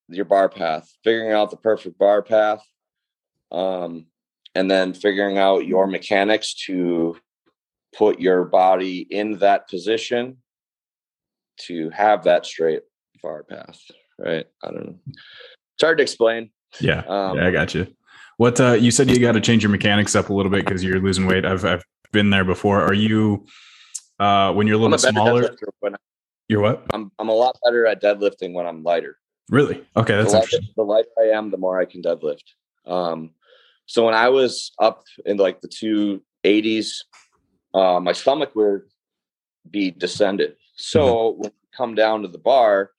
B: Your bar path, figuring out the perfect bar path, um, and then figuring out your mechanics to put your body in that position to have that straight bar path, right? I don't know. It's hard to explain.
A: Yeah, um, yeah I got you. What uh, you said you got to change your mechanics up a little bit because you're losing weight. I've I've been there before. Are you uh, when you're a little bit smaller. I, you're what?
B: I'm I'm a lot better at deadlifting when I'm lighter.
A: Really? Okay, that's
B: the
A: lighter.
B: The lighter I am, the more I can deadlift. Um, so when I was up in like the two eighties, uh, my stomach would be descended. So mm-hmm. when you come down to the bar,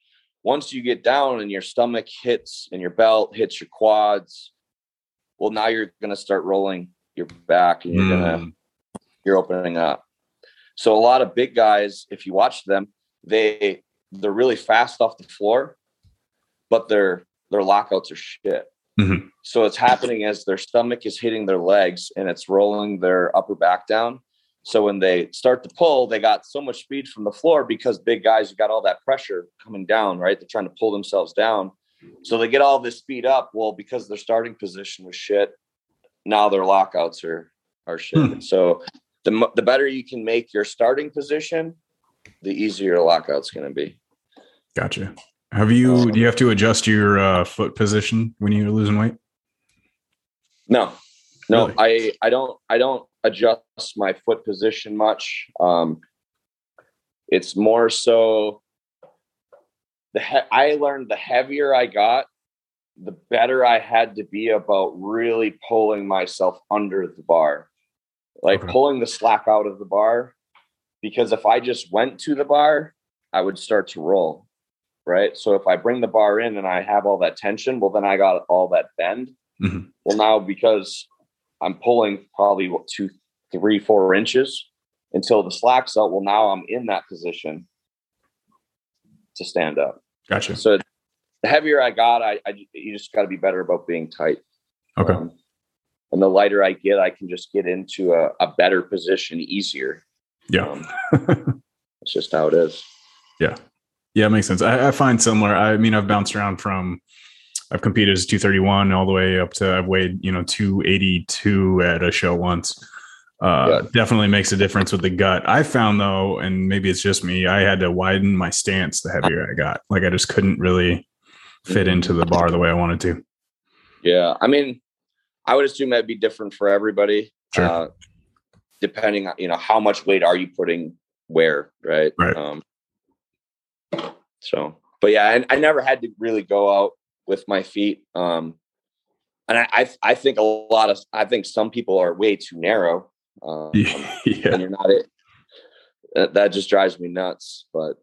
B: once you get down and your stomach hits and your belt hits your quads, well, now you're going to start rolling your back and you're mm. going to you're opening up. So a lot of big guys, if you watch them, they they're really fast off the floor, but their their lockouts are shit. Mm-hmm. So it's happening as their stomach is hitting their legs and it's rolling their upper back down. So when they start to pull, they got so much speed from the floor because big guys got all that pressure coming down, right? They're trying to pull themselves down. So they get all this speed up. Well, because their starting position was shit, now their lockouts are are shit. Hmm. So the the better you can make your starting position, the easier your lockout's going to be.
A: Gotcha. Have you? Um, do you have to adjust your uh, foot position when you're losing weight?
B: No, no. Really? I I don't I don't adjust my foot position much. Um, it's more so the he- I learned the heavier I got, the better I had to be about really pulling myself under the bar like okay. pulling the slack out of the bar. Because if I just went to the bar, I would start to roll. Right. So if I bring the bar in and I have all that tension, well, then I got all that bend. Mm-hmm. Well, now because I'm pulling probably what, two, three, four inches until the slack's out, well, now I'm in that position to stand up.
A: Gotcha.
B: So the heavier I got, I, I you just got to be better about being tight.
A: Okay. Um,
B: and the lighter I get, I can just get into a, a better position easier.
A: Yeah.
B: Um, it's just how it is.
A: Yeah. Yeah, it makes sense. I, I, find similar. I mean, I've bounced around from, I've competed as 231 all the way up to, I've weighed, you know, 282 at a show once. Uh, yeah. Definitely makes a difference with the gut. I found though, and maybe it's just me, I had to widen my stance the heavier I got. Like I just couldn't really fit mm-hmm. into the bar the way I wanted to.
B: Yeah. I mean, I would assume that'd be different for everybody.
A: Sure. Uh,
B: depending on you know how much weight are you putting where, right?
A: Right.
B: Um, so, but yeah, I, I never had to really go out with my feet. Um, and I, I, I think a lot of I think some people are way too narrow. Um, yeah. And you're not it. That, that just drives me nuts. But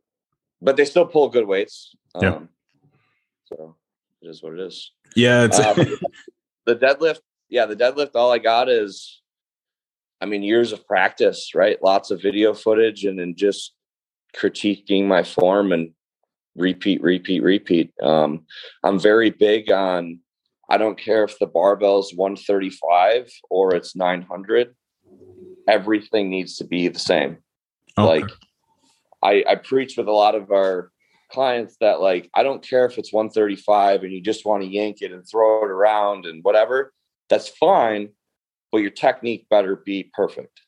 B: but they still pull good weights. Um, yeah. So it is what it is.
A: Yeah, it's
B: uh, the deadlift yeah, the deadlift, all I got is, I mean, years of practice, right? Lots of video footage and then just critiquing my form and repeat, repeat, repeat. Um, I'm very big on. I don't care if the barbell's 135 or it's 900. Everything needs to be the same. Okay. Like I, I preach with a lot of our clients that like I don't care if it's 135 and you just want to yank it and throw it around and whatever. That's fine, but your technique better be perfect.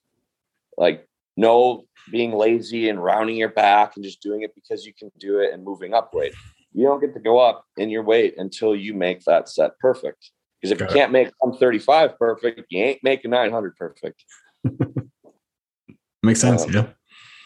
B: Like no being lazy and rounding your back and just doing it because you can do it and moving up weight. You don't get to go up in your weight until you make that set perfect. Because if Got you can't make 135 perfect, you ain't making 900 perfect.
A: Makes sense. Um, yeah.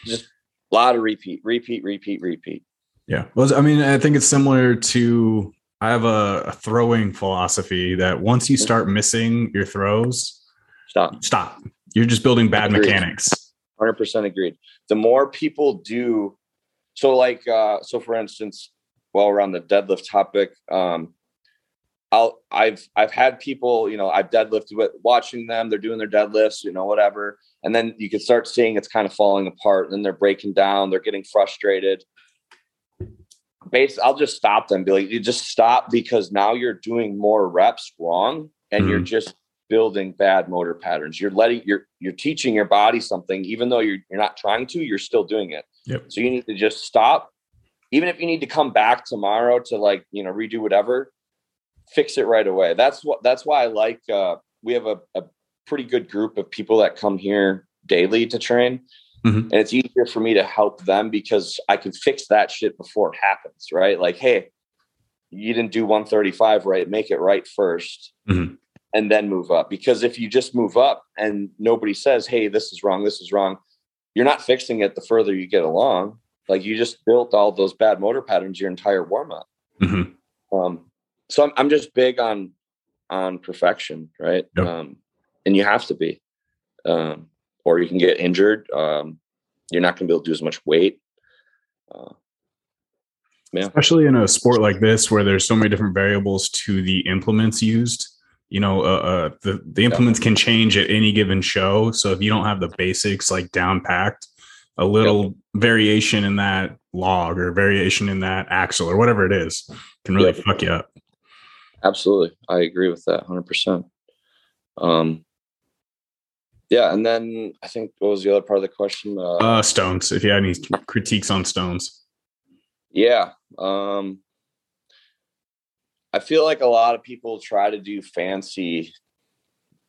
B: Just a lot of repeat, repeat, repeat, repeat.
A: Yeah. Well, I mean, I think it's similar to I have a, a throwing philosophy that once you start missing your throws,
B: stop.
A: Stop. You're just building bad agreed. mechanics.
B: 100% agreed. The more people do so like uh so for instance, while we're on the deadlift topic, um I'll I've I've had people, you know, I've deadlifted with watching them, they're doing their deadlifts, you know, whatever. And then you can start seeing it's kind of falling apart, and then they're breaking down, they're getting frustrated. Base, I'll just stop them, be like, you just stop because now you're doing more reps wrong and mm-hmm. you're just building bad motor patterns. You're letting you're you're teaching your body something, even though you're you're not trying to, you're still doing it.
A: Yep.
B: So you need to just stop. Even if you need to come back tomorrow to like, you know, redo whatever, fix it right away. That's what that's why I like uh we have a, a pretty good group of people that come here daily to train. Mm-hmm. And it's easier for me to help them because I can fix that shit before it happens, right? Like, hey, you didn't do 135 right, make it right 1st mm-hmm. and then move up. Because if you just move up and nobody says, hey, this is wrong, this is wrong, you're not fixing it the further you get along. Like you just built all those bad motor patterns your entire warm up. Mm-hmm. Um, so I'm, I'm just big on on perfection, right? Yep. Um, and you have to be, um, or you can get injured. Um, you're not going to be able to do as much weight. Uh,
A: yeah. Especially in a sport like this, where there's so many different variables to the implements used. You know, uh, uh, the the implements yeah. can change at any given show. So if you don't have the basics like down packed, a little yep. variation in that log or variation in that axle or whatever it is can really yep. fuck you up.
B: Absolutely, I agree with that, hundred percent. Um, yeah, and then I think what was the other part of the question?
A: Uh, uh stones. If you had any critiques on stones.
B: Yeah. Um I feel like a lot of people try to do fancy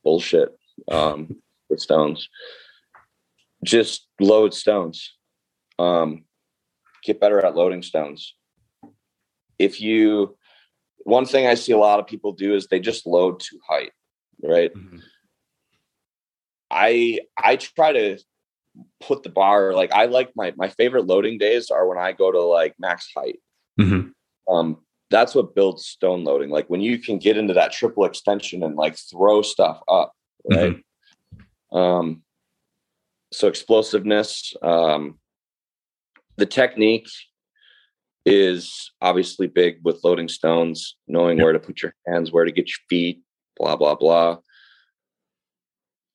B: bullshit um with stones. Just load stones. Um get better at loading stones. If you one thing I see a lot of people do is they just load too height, right? Mm-hmm I I try to put the bar like I like my my favorite loading days are when I go to like max height. Mm-hmm. Um, that's what builds stone loading. Like when you can get into that triple extension and like throw stuff up, right? Mm-hmm. Um, so explosiveness, um, the technique is obviously big with loading stones, knowing yep. where to put your hands, where to get your feet, blah blah blah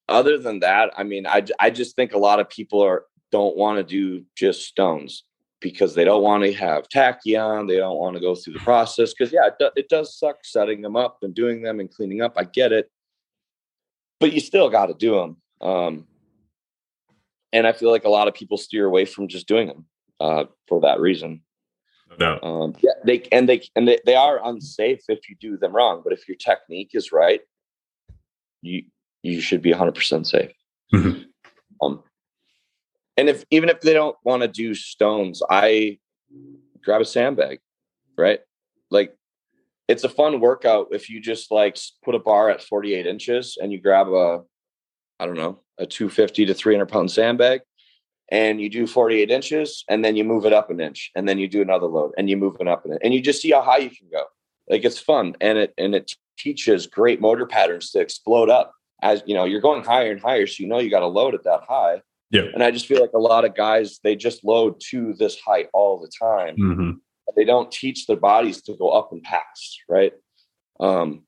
B: other than that, I mean, I, I just think a lot of people are don't want to do just stones because they don't want to have tacky on. They don't want to go through the process because yeah, it, do, it does suck setting them up and doing them and cleaning up. I get it, but you still got to do them. Um, and I feel like a lot of people steer away from just doing them uh, for that reason.
A: No.
B: Um, yeah, they and they and they, they are unsafe if you do them wrong. But if your technique is right, you you should be 100% safe. Mm-hmm. Um, and if even if they don't want to do stones, I grab a sandbag, right? Like it's a fun workout if you just like put a bar at 48 inches and you grab a, I don't know, a 250 to 300 pound sandbag and you do 48 inches and then you move it up an inch and then you do another load and you move it up an inch and you just see how high you can go. Like it's fun and it and it teaches great motor patterns to explode up as you know, you're going higher and higher, so you know you got to load at that high.
A: Yeah.
B: And I just feel like a lot of guys they just load to this height all the time. Mm-hmm. They don't teach their bodies to go up and pass, right? Um,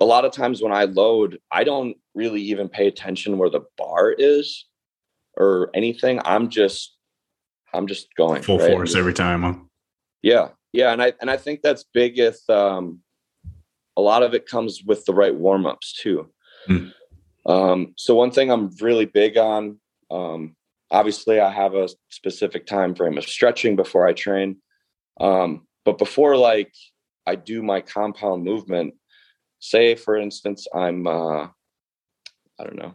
B: a lot of times when I load, I don't really even pay attention where the bar is or anything. I'm just I'm just going
A: full right? force every time. Huh?
B: Yeah, yeah, and I and I think that's big. If um, a lot of it comes with the right warm ups too. Mm. Um, so one thing I'm really big on, um, obviously, I have a specific time frame of stretching before I train. Um, but before like I do my compound movement, say for instance, I'm uh, I don't know,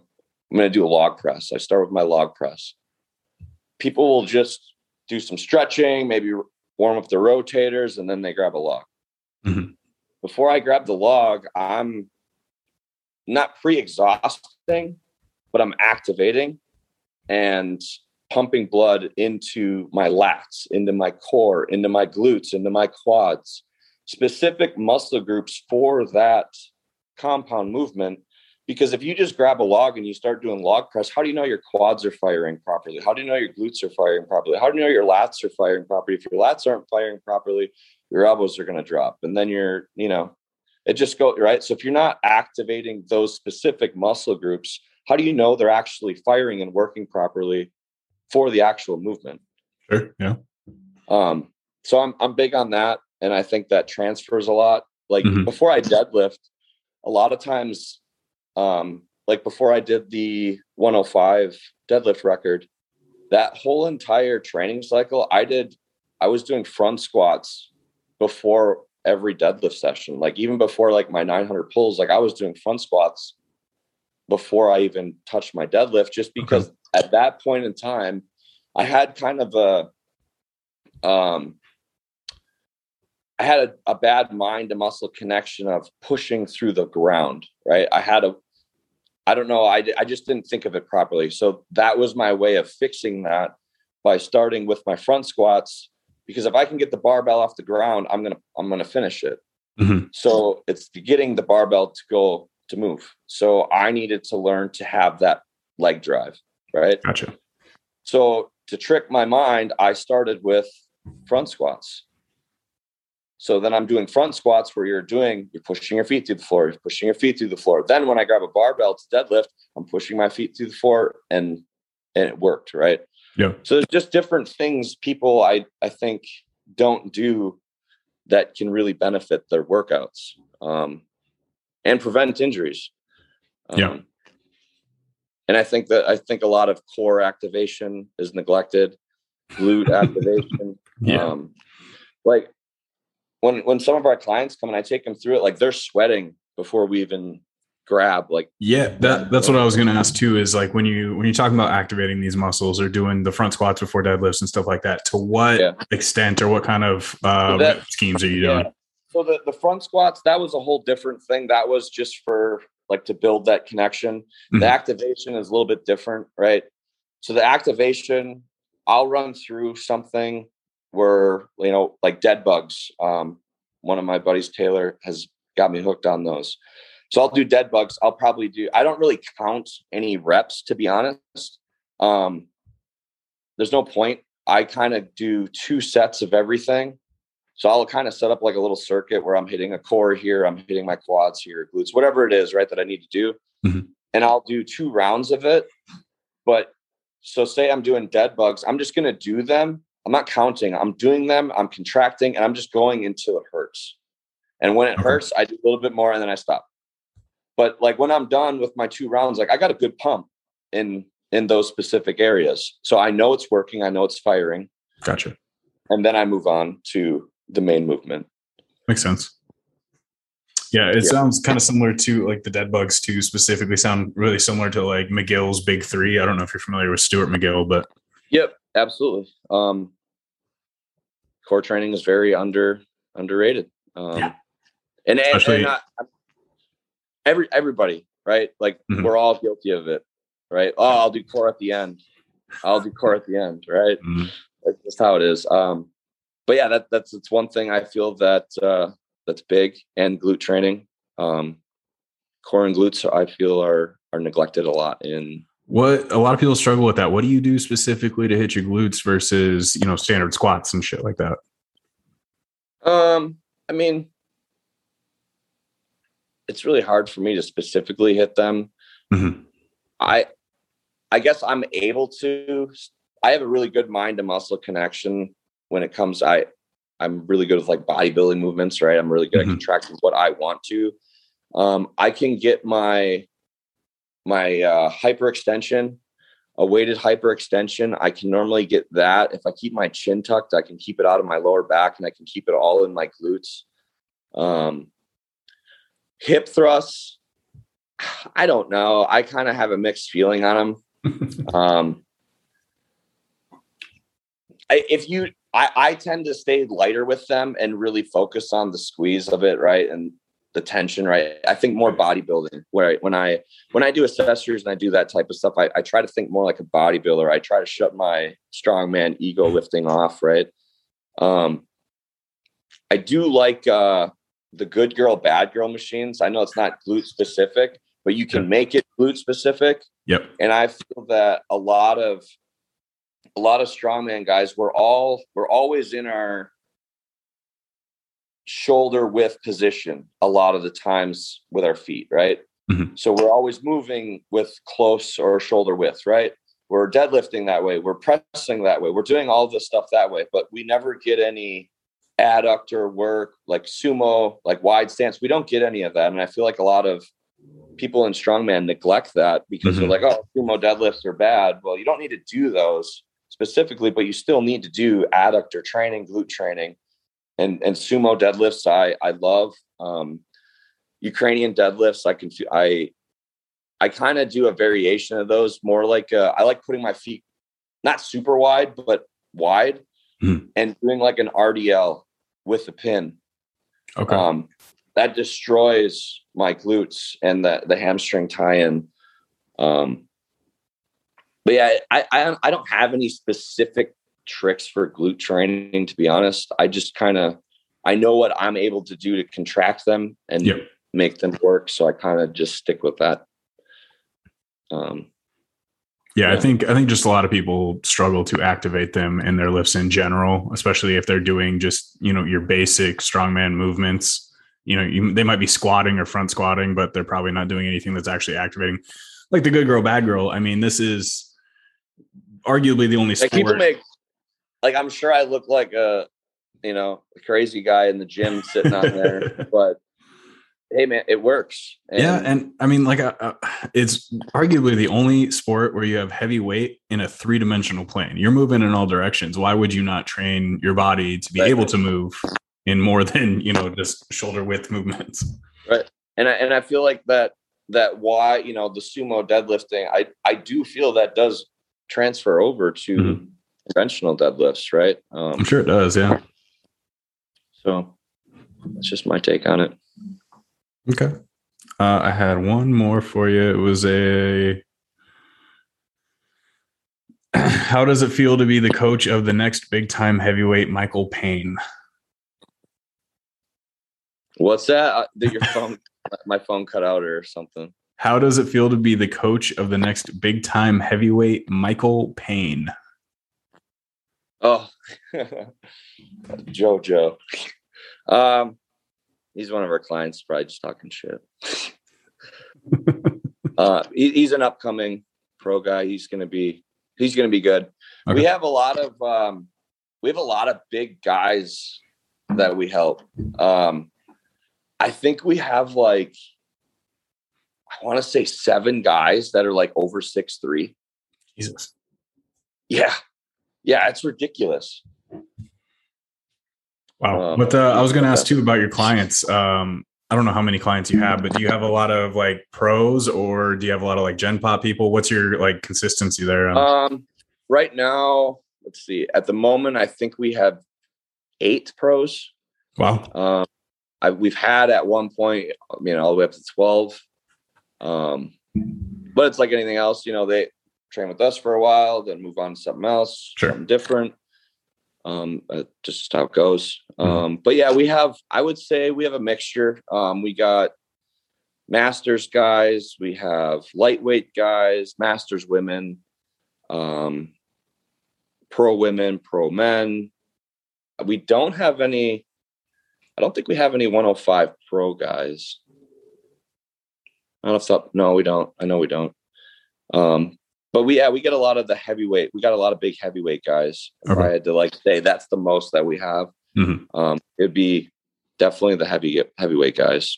B: I'm going to do a log press. I start with my log press. People will just do some stretching, maybe warm up the rotators, and then they grab a log. Mm-hmm. Before I grab the log, I'm not pre-exhausting, but I'm activating and pumping blood into my lats, into my core, into my glutes, into my quads, specific muscle groups for that compound movement. Because if you just grab a log and you start doing log press, how do you know your quads are firing properly? How do you know your glutes are firing properly? How do you know your lats are firing properly? If your lats aren't firing properly, your elbows are going to drop. And then you're, you know, it just goes right. So if you're not activating those specific muscle groups, how do you know they're actually firing and working properly for the actual movement?
A: Sure. Yeah.
B: Um, so I'm I'm big on that, and I think that transfers a lot. Like mm-hmm. before I deadlift, a lot of times, um, like before I did the 105 deadlift record, that whole entire training cycle, I did. I was doing front squats before every deadlift session. Like even before like my 900 pulls, like I was doing front squats before I even touched my deadlift, just because okay. at that point in time, I had kind of a, um, I had a, a bad mind to muscle connection of pushing through the ground, right? I had a, I don't know, I, I just didn't think of it properly. So that was my way of fixing that by starting with my front squats because if I can get the barbell off the ground, I'm gonna I'm gonna finish it. Mm-hmm. So it's getting the barbell to go to move. So I needed to learn to have that leg drive, right?
A: Gotcha.
B: So to trick my mind, I started with front squats. So then I'm doing front squats where you're doing, you're pushing your feet through the floor, you're pushing your feet through the floor. Then when I grab a barbell to deadlift, I'm pushing my feet through the floor and and it worked, right?
A: Yeah.
B: So there's just different things people I I think don't do that can really benefit their workouts um, and prevent injuries.
A: Um, yeah.
B: And I think that I think a lot of core activation is neglected, glute activation.
A: Yeah.
B: Um, like when when some of our clients come and I take them through it, like they're sweating before we even grab like
A: yeah that that's what i was going to ask too is like when you when you're talking about activating these muscles or doing the front squats before deadlifts and stuff like that to what yeah. extent or what kind of uh, so that, schemes are you doing yeah.
B: so the, the front squats that was a whole different thing that was just for like to build that connection mm-hmm. the activation is a little bit different right so the activation i'll run through something where you know like dead bugs um, one of my buddies taylor has got me hooked on those so I'll do dead bugs. I'll probably do, I don't really count any reps to be honest. Um, there's no point. I kind of do two sets of everything. So I'll kind of set up like a little circuit where I'm hitting a core here, I'm hitting my quads here, glutes, whatever it is, right, that I need to do. Mm-hmm. And I'll do two rounds of it. But so say I'm doing dead bugs, I'm just going to do them. I'm not counting. I'm doing them. I'm contracting and I'm just going until it hurts. And when it hurts, I do a little bit more and then I stop. But like when I'm done with my two rounds, like I got a good pump in in those specific areas. So I know it's working. I know it's firing.
A: Gotcha.
B: And then I move on to the main movement.
A: Makes sense. Yeah, it yeah. sounds kind of similar to like the dead bugs too, specifically sound really similar to like McGill's big three. I don't know if you're familiar with Stuart McGill, but
B: Yep, absolutely. Um core training is very under underrated. Um yeah. and, and, and I, every everybody, right? Like mm-hmm. we're all guilty of it, right? Oh, I'll do core at the end. I'll do core at the end, right? Mm-hmm. That's just how it is. Um, but yeah, that that's it's one thing I feel that uh, that's big and glute training. Um, core and glutes, I feel are are neglected a lot in
A: what a lot of people struggle with that. What do you do specifically to hit your glutes versus you know standard squats and shit like that?
B: Um, I mean, it's really hard for me to specifically hit them. Mm-hmm. I I guess I'm able to I have a really good mind to muscle connection when it comes I I'm really good with like bodybuilding movements, right? I'm really good
A: Mhm.
B: at contracting what I want to. Um, I can get my my uh, hyperextension, a weighted hyperextension. I can normally get that if I keep my chin tucked. I can keep it out of my lower back, and I can keep it all in my glutes. Um, hip thrusts. I don't know. I kind of have a mixed feeling on them. Um, I, if you, I, I tend to stay lighter with them and really focus on the squeeze of it, right, and the tension, right. I think more bodybuilding. Where when I when I do accessories and I do that type of stuff, I, I try to think more like a bodybuilder. I try to shut my strongman ego lifting off, right. Um, I do like uh, the good girl, bad girl machines. I know it's not glute specific, but you can make it glute specific
A: Yep.
B: and I feel that a lot of a lot of strongman guys we're all we're always in our shoulder width position a lot of the times with our feet, right?
A: Mhm.
B: So we're always moving with close or shoulder width, right? We're deadlifting that way, we're pressing that way, we're doing all this stuff that way, but we never get any adductor work like sumo, like wide stance. We don't get any of that. And I feel like a lot of people in strongman neglect that because they're like, oh, sumo deadlifts are bad. Well, you don't need to do those specifically, but you still need to do adductor training, glute training, and and sumo deadlifts. I I love um, Ukrainian deadlifts. I can I I kind of do a variation of those, more like uh, I like putting my feet not super wide, but wide,
A: Mhm.
B: and doing like an RDL with a pin.
A: Okay.
B: Um, that destroys my glutes and the the hamstring tie-in. Um, but yeah, I, I I don't have any specific tricks for glute training. To be honest, I just kind of I know what I'm able to do to contract them and
A: Yep.
B: make them work. So I kind of just stick with that. Um,
A: Yeah, I think I think just a lot of people struggle to activate them in their lifts in general, especially if they're doing just you know your basic strongman movements. You know, you, they might be squatting or front squatting, but they're probably not doing anything that's actually activating. Like the good girl, bad girl. I mean, this is arguably the only
B: like
A: sport.
B: people make like I'm sure I look like a you know a crazy guy in the gym sitting on there, but hey man, it works.
A: yeah, and I mean, like, uh, uh, it's arguably the only sport where you have heavy weight in a three dimensional plane. You're moving in all directions. Why would you not train your body to be
B: Right.
A: able to move in more than you know just shoulder width movements?
B: Right, and I, and I feel like that that why you know the sumo deadlifting I I do feel that does transfer over to
A: Mhm.
B: Conventional deadlifts right
A: I'm
B: um
A: sure it does. Yeah.
B: so that's just my take on it
A: Okay. Uh, I had one more for you. It was a. How does it feel to be the coach of the next big time heavyweight Michael Payne?
B: what's that uh, that your phone my phone cut out or something
A: How does it feel to be the coach of the next big time heavyweight Michael Payne?
B: Oh jojo um he's one of our clients probably just talking shit. Uh he, he's an upcoming pro guy. He's gonna be he's gonna be good. We have a lot of um we have a lot of big guys that we help. Um i think we have like i want to say seven guys that are like over six three.
A: Jesus.
B: yeah yeah it's ridiculous
A: Wow.
B: Um,
A: but uh, I was going to ask too about your clients. Um, I don't know how many clients you have, but do you have a lot of like pros or do you have a lot of like Gen Pop people? What's your like consistency there? Um,
B: right now let's see at the moment i think we have eight pros
A: wow.
B: Um, I, we've had at one point, you know, all the way up to 12. Um, but it's like anything else, you know, they train with us for a while, then move on to something else,
A: Sure.
B: something different. Um, uh, just how it goes.
A: Mhm.
B: Um, but yeah, we have, I would say we have a mixture. Um, we got masters guys, we have lightweight guys, masters women, um, pro women, pro men. We don't have any I don't think we have any 105 pro guys. I don't know if that, no, we don't. I know we don't. Um, but we, yeah, we get a lot of the heavyweight. We got a lot of big heavyweight guys. If
A: Okay.
B: I had to like say that's the most that we have.
A: Mhm.
B: Um, it'd be definitely the heavy heavyweight guys.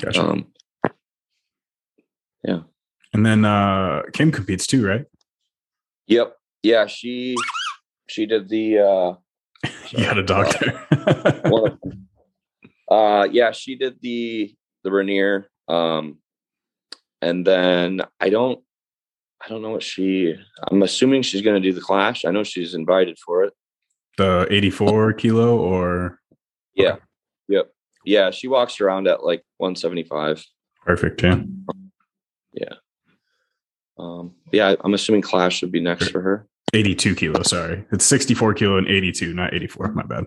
A: Gotcha.
B: Um, yeah
A: and then uh Kim competes too, right?
B: yep, yeah, she she did the uh,
A: You had a
B: one of. Uh, yeah, she did the the Rainier. Um, and then I don't, I don't know what she. I'm assuming she's going to do the Clash. I know she's invited for it.
A: the 84 kilo or
B: Yeah, yep, yeah. She walks around at like 175.
A: perfect, yeah.
B: Um, yeah, I'm assuming Clash would be next for her.
A: 82 kilo, sorry. It's 64 kilo and 82, not 84. My bad.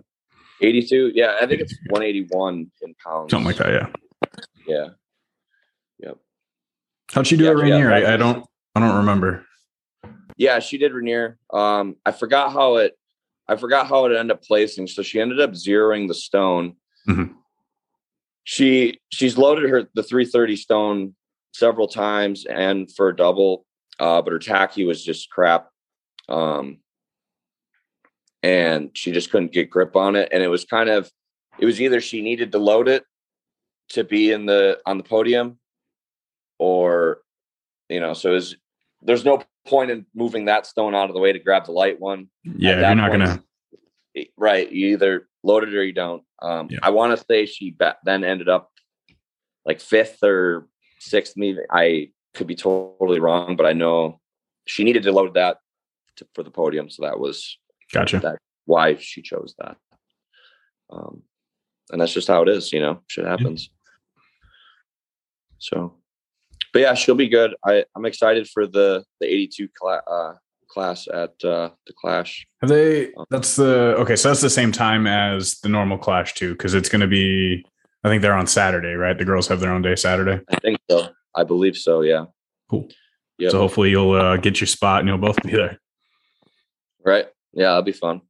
B: 82. Yeah, I think it's 181 in pounds.
A: Something like that, yeah.
B: Yeah. Yep.
A: How'd she do
B: Yeah,
A: it right
B: yeah,
A: here? I, I don't I don't remember.
B: Yeah, she did Rainier. Um, I forgot how it I forgot how it ended up placing. So she ended up zeroing the stone.
A: Mhm.
B: She she's loaded her the 330 stone several times and for a double, uh, but her tacky was just crap. Um and she just couldn't get grip on it. And it was kind of it was either she needed to load it to be in the on the podium or you know, so it was there's no point in moving that stone out of the way to grab the light one.
A: Yeah, you're not
B: point,
A: gonna
B: right. You either load it or you don't. Um,
A: Yeah.
B: I want to say she then ended up like fifth or sixth. Maybe I could be totally wrong, but I know she needed to load that to, for the podium, so that was
A: gotcha.
B: that why she chose that. Um, and that's just how it is, you know. Shit happens. So, but yeah, she'll be good. I I'm excited for the the 82 cla- uh, class at uh, the Clash.
A: Have they that's the okay, so that's the same time as the normal clash too, because it's gonna be I think they're on Saturday, right? The girls have their own day Saturday.
B: I think so. I believe so. Yeah.
A: Cool.
B: Yep.
A: So hopefully you'll uh, get your spot and you'll both be there.
B: right. Yeah, that'll be fun.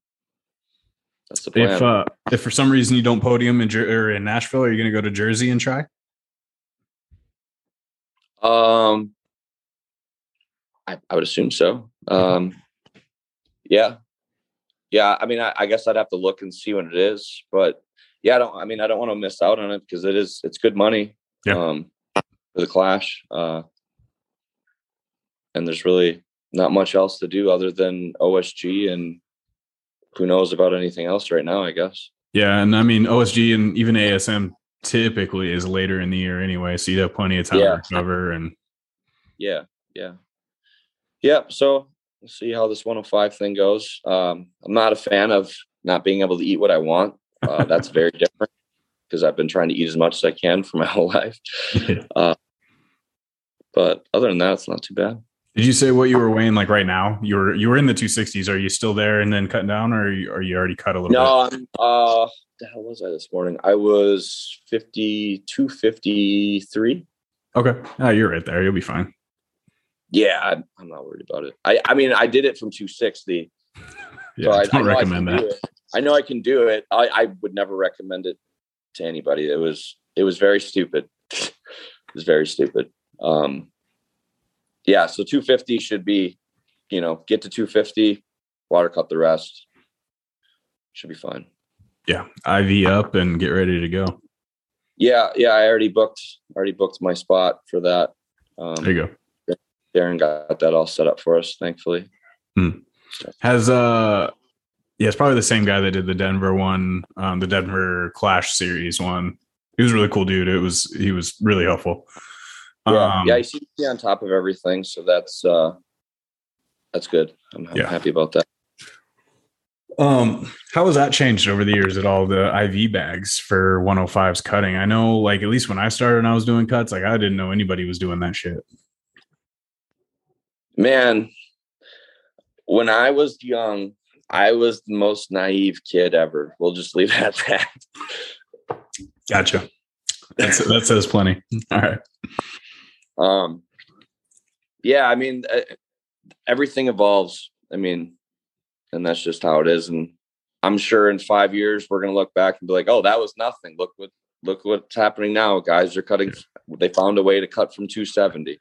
B: That's the plan.
A: If uh, if for some reason you don't podium in Jer- or in Nashville, are you gonna go to Jersey and try?
B: Um, I, I would assume so. Um, yeah, yeah. I mean, I, I guess I'd have to look and see when it is, but yeah, I don't. I mean, I don't want to miss out on it because it is. It's good money.
A: Yeah.
B: Um, for the Clash. Uh, and there's really not much else to do other than OSG and who knows about anything else right now. I guess.
A: Yeah, and I mean OSG and even ASM typically is later in the year anyway, so you have plenty of time
B: Yeah.
A: to recover and
B: yeah yeah. Yeah so we'll see how this 105 thing goes. Um i'm not a fan of not being able to eat what i want. Uh, that's very different because i've been trying to eat as much as i can for my whole life. But other than that it's not too bad
A: Did you say what you were weighing like right now? You were you were in the 260s. Are you still there and then cutting down, or are you, are you already cut a little
B: bit? no uh the hell was i this morning i was 52 53?
A: Okay. Oh, you're right there. You'll be fine.
B: yeah I'm, I'm not worried about it i i mean i did it from 260
A: Yeah,
B: So I,
A: don't
B: I
A: recommend
B: I
A: that.
B: do. I know I can do it. I, I would never recommend it to anybody. It was it was very stupid. it was very stupid. Um, yeah, so 250 should be, you know, get to 250, water cut the rest. Should be fine.
A: Yeah, IV up and get ready to go.
B: Yeah, yeah. I already booked already booked my spot for that. Um,
A: There you go.
B: Darren got that all set up for us, thankfully.
A: Has uh, yeah, it's probably the same guy that did the Denver one, um, the Denver Clash series one. He was a really cool dude. It was he was really helpful.
B: Yeah,
A: Um,
B: yeah. He seems to be on top of everything, so that's uh, that's good. I'm, I'm
A: Yeah.
B: happy about that.
A: Um, how has that changed over the years at all the IV bags for 105s cutting? I know, like at least when I started and I was doing cuts, like I didn't know anybody was doing that shit.
B: Man, when I was young, I was the most naive kid ever. We'll just leave it at that.
A: Gotcha. That's, that says plenty. All right.
B: Um, yeah, I mean, uh, everything evolves. I mean, and that's just how it is. And I'm sure in five years we're gonna look back and be like, "Oh, that was nothing. Look what look what's happening now. Guys are cutting. They found a way to cut from 270."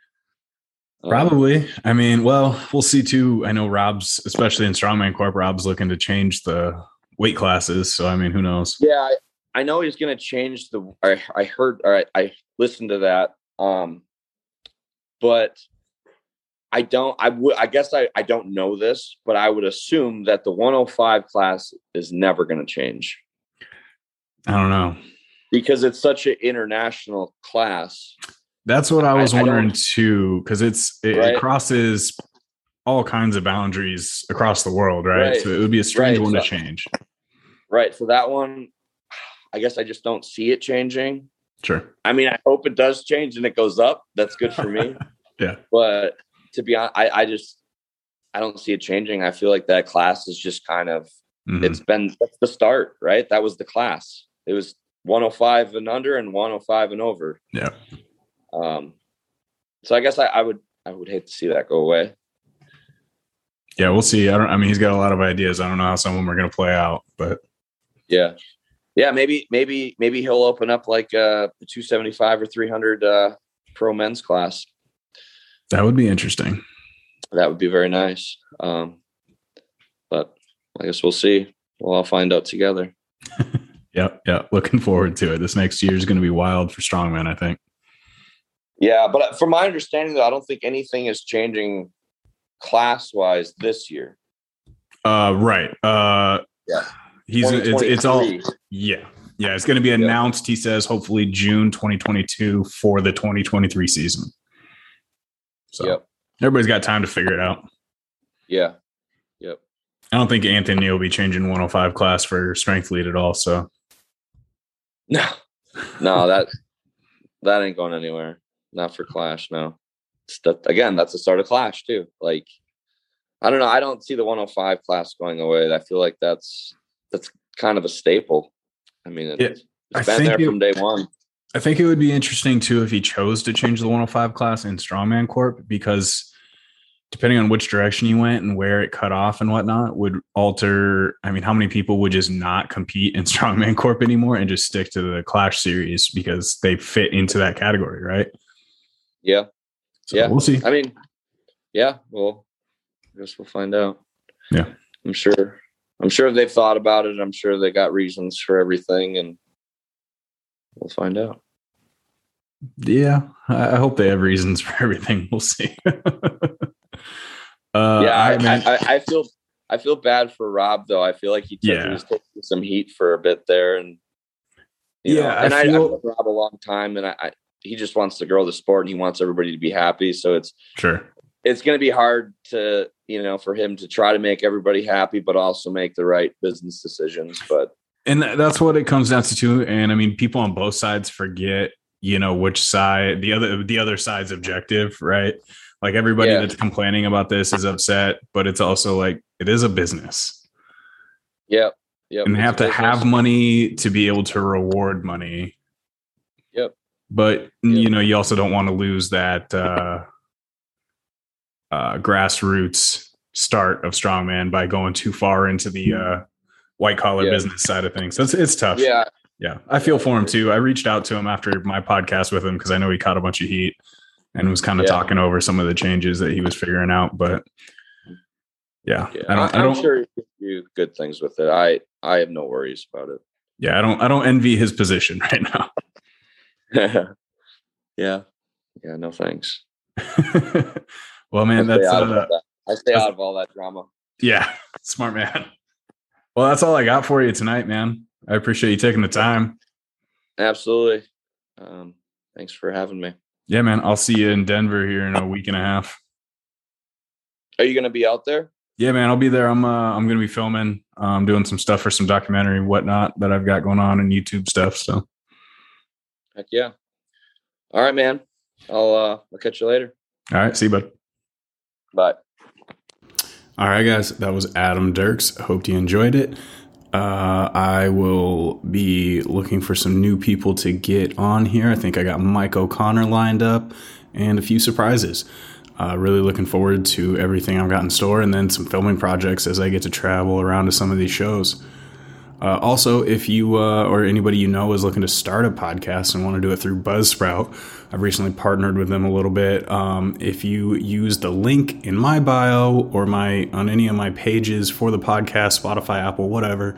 B: Um,
A: Probably. I mean, well, we'll see too. I know Rob's, especially in Strongman Corp, Rob's looking to change the weight classes. So I mean, who knows?
B: Yeah, I, I know he's going to change the. I, I heard. All right, I listened to that. Um, but I don't. I would. I guess I. I don't know this, but I would assume that the 105 class is never going to change.
A: I don't know
B: because it's such an international class.
A: That's what I was I, wondering I too, because it's it, right? it, crosses all kinds of boundaries across the world, right? right. So it would be a strange right. one so, to change.
B: Right. So that one, I guess I just don't see it changing.
A: Sure.
B: I mean, I hope it does change and it goes up. That's good for me.
A: yeah.
B: But to be honest, I, I just I don't see it changing. I feel like that class is just kind of mm-hmm. it's been that's the start, right? That was the class. It was 105 and under and 105 and over.
A: Yeah.
B: Um so I guess I, I would I would hate to see that go away.
A: Yeah, we'll see. I don't I mean he's got a lot of ideas. I don't know how some of them are gonna play out, but
B: yeah yeah, maybe maybe maybe he'll open up like uh, a 275 or 300 uh, pro men's class.
A: That would be interesting.
B: That would be very nice. Um, but I guess we'll see. We'll all find out together.
A: yep, yeah. Looking forward to it. This next year is going to be wild for strongman. I think.
B: Yeah, but from my understanding, though, I don't think anything is changing class wise this year.
A: Uh, right. Uh,
B: yeah
A: he's it's, it's all yeah yeah it's going to be announced he says hopefully june 2022 for the 2023 season. So yep. everybody's got time to figure it out.
B: Yeah. Yep.
A: I don't think anthony will be changing 105 class for strength lead at all so.
B: No. No that that ain't going anywhere. Not for clash no. That, again that's the start of clash too. Like i don't know i don't see the 105 class going away. I feel like that's that's kind of a staple. I mean, it's, yeah, it's been there it, from day one.
A: I think it would be interesting too if he chose to change the 105 class in Strongman Corp because depending on which direction you went and where it cut off and whatnot would alter. I mean, how many people would just not compete in Strongman Corp anymore and just stick to the Clash series because they fit into that category, right?
B: Yeah.
A: So
B: yeah.
A: We'll see.
B: I mean, yeah, well, I guess we'll find out.
A: Yeah.
B: I'm sure I'm sure they've thought about it. I'm sure they got reasons for everything, and we'll find out.
A: Yeah, I hope they have reasons for everything. We'll see. uh,
B: yeah, I, I, I, I, feel I feel bad for Rob though. I feel like he, took, yeah. he was taking some heat for a bit there, and yeah, know, and I, feel, Rob a long time, and I, he just wants to grow the sport, and he wants everybody to be happy. So it's
A: sure
B: it's going to be hard to you know for him to try to make everybody happy but also make the right business decisions but
A: and that's what it comes down to too and i mean people on both sides forget you know which side the other the other side's objective right like everybody yeah. that's complaining about this is upset but it's also like it is a business
B: yep yep
A: and they have to business. have money to be able to reward money
B: yep
A: but yep. you know you also don't want to lose that uh uh, grassroots start of strongman by going too far into the uh, white collar yeah. business side of things. So it's it's tough.
B: Yeah,
A: yeah. I feel for him too. I reached out to him after my podcast with him because I know he caught a bunch of heat and was kind of yeah. talking over some of the changes that he was figuring out. But yeah,
B: yeah. I don't. I, am sure you do good things with it. I I have no worries about it.
A: Yeah, I don't. I don't envy his position right now.
B: yeah, yeah. No thanks.
A: Well, man, I that's uh,
B: that. I stay out of all that drama.
A: Yeah, smart man. Well, that's all I got for you tonight, man. I appreciate you taking the time.
B: Absolutely. Um, thanks for having me.
A: Yeah, man. I'll see you in Denver here in a week and a half.
B: Are you going to be out there?
A: Yeah, man. I'll be there. I'm uh, I'm going to be filming. I'm um, doing some stuff for some documentary whatnot that I've got going on and YouTube stuff. So.
B: Heck yeah. All right, man. I'll uh, I'll catch you later.
A: All right. See you, bud.
B: Bye.
A: All right, guys. That was Adam Dirks. Hope you enjoyed it. Uh, I will be looking for some new people to get on here. I think I got Mike O'Connor lined up and a few surprises. Uh, really looking forward to everything I've got in store and then some filming projects as I get to travel around to some of these shows. Uh, also, if you uh, or anybody you know is looking to start a podcast and want to do it through Buzzsprout, I've recently partnered with them a little bit. Um, if you use the link in my bio or my on any of my pages for the podcast, Spotify, Apple, whatever,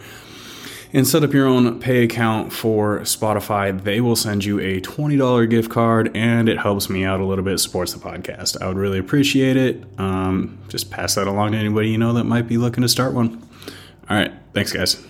A: and set up your own pay account for Spotify, they will send you a $20 gift card and it helps me out a little bit, supports the podcast. I would really appreciate it. Um, just pass that along to anybody you know that might be looking to start one. All right. Thanks, guys.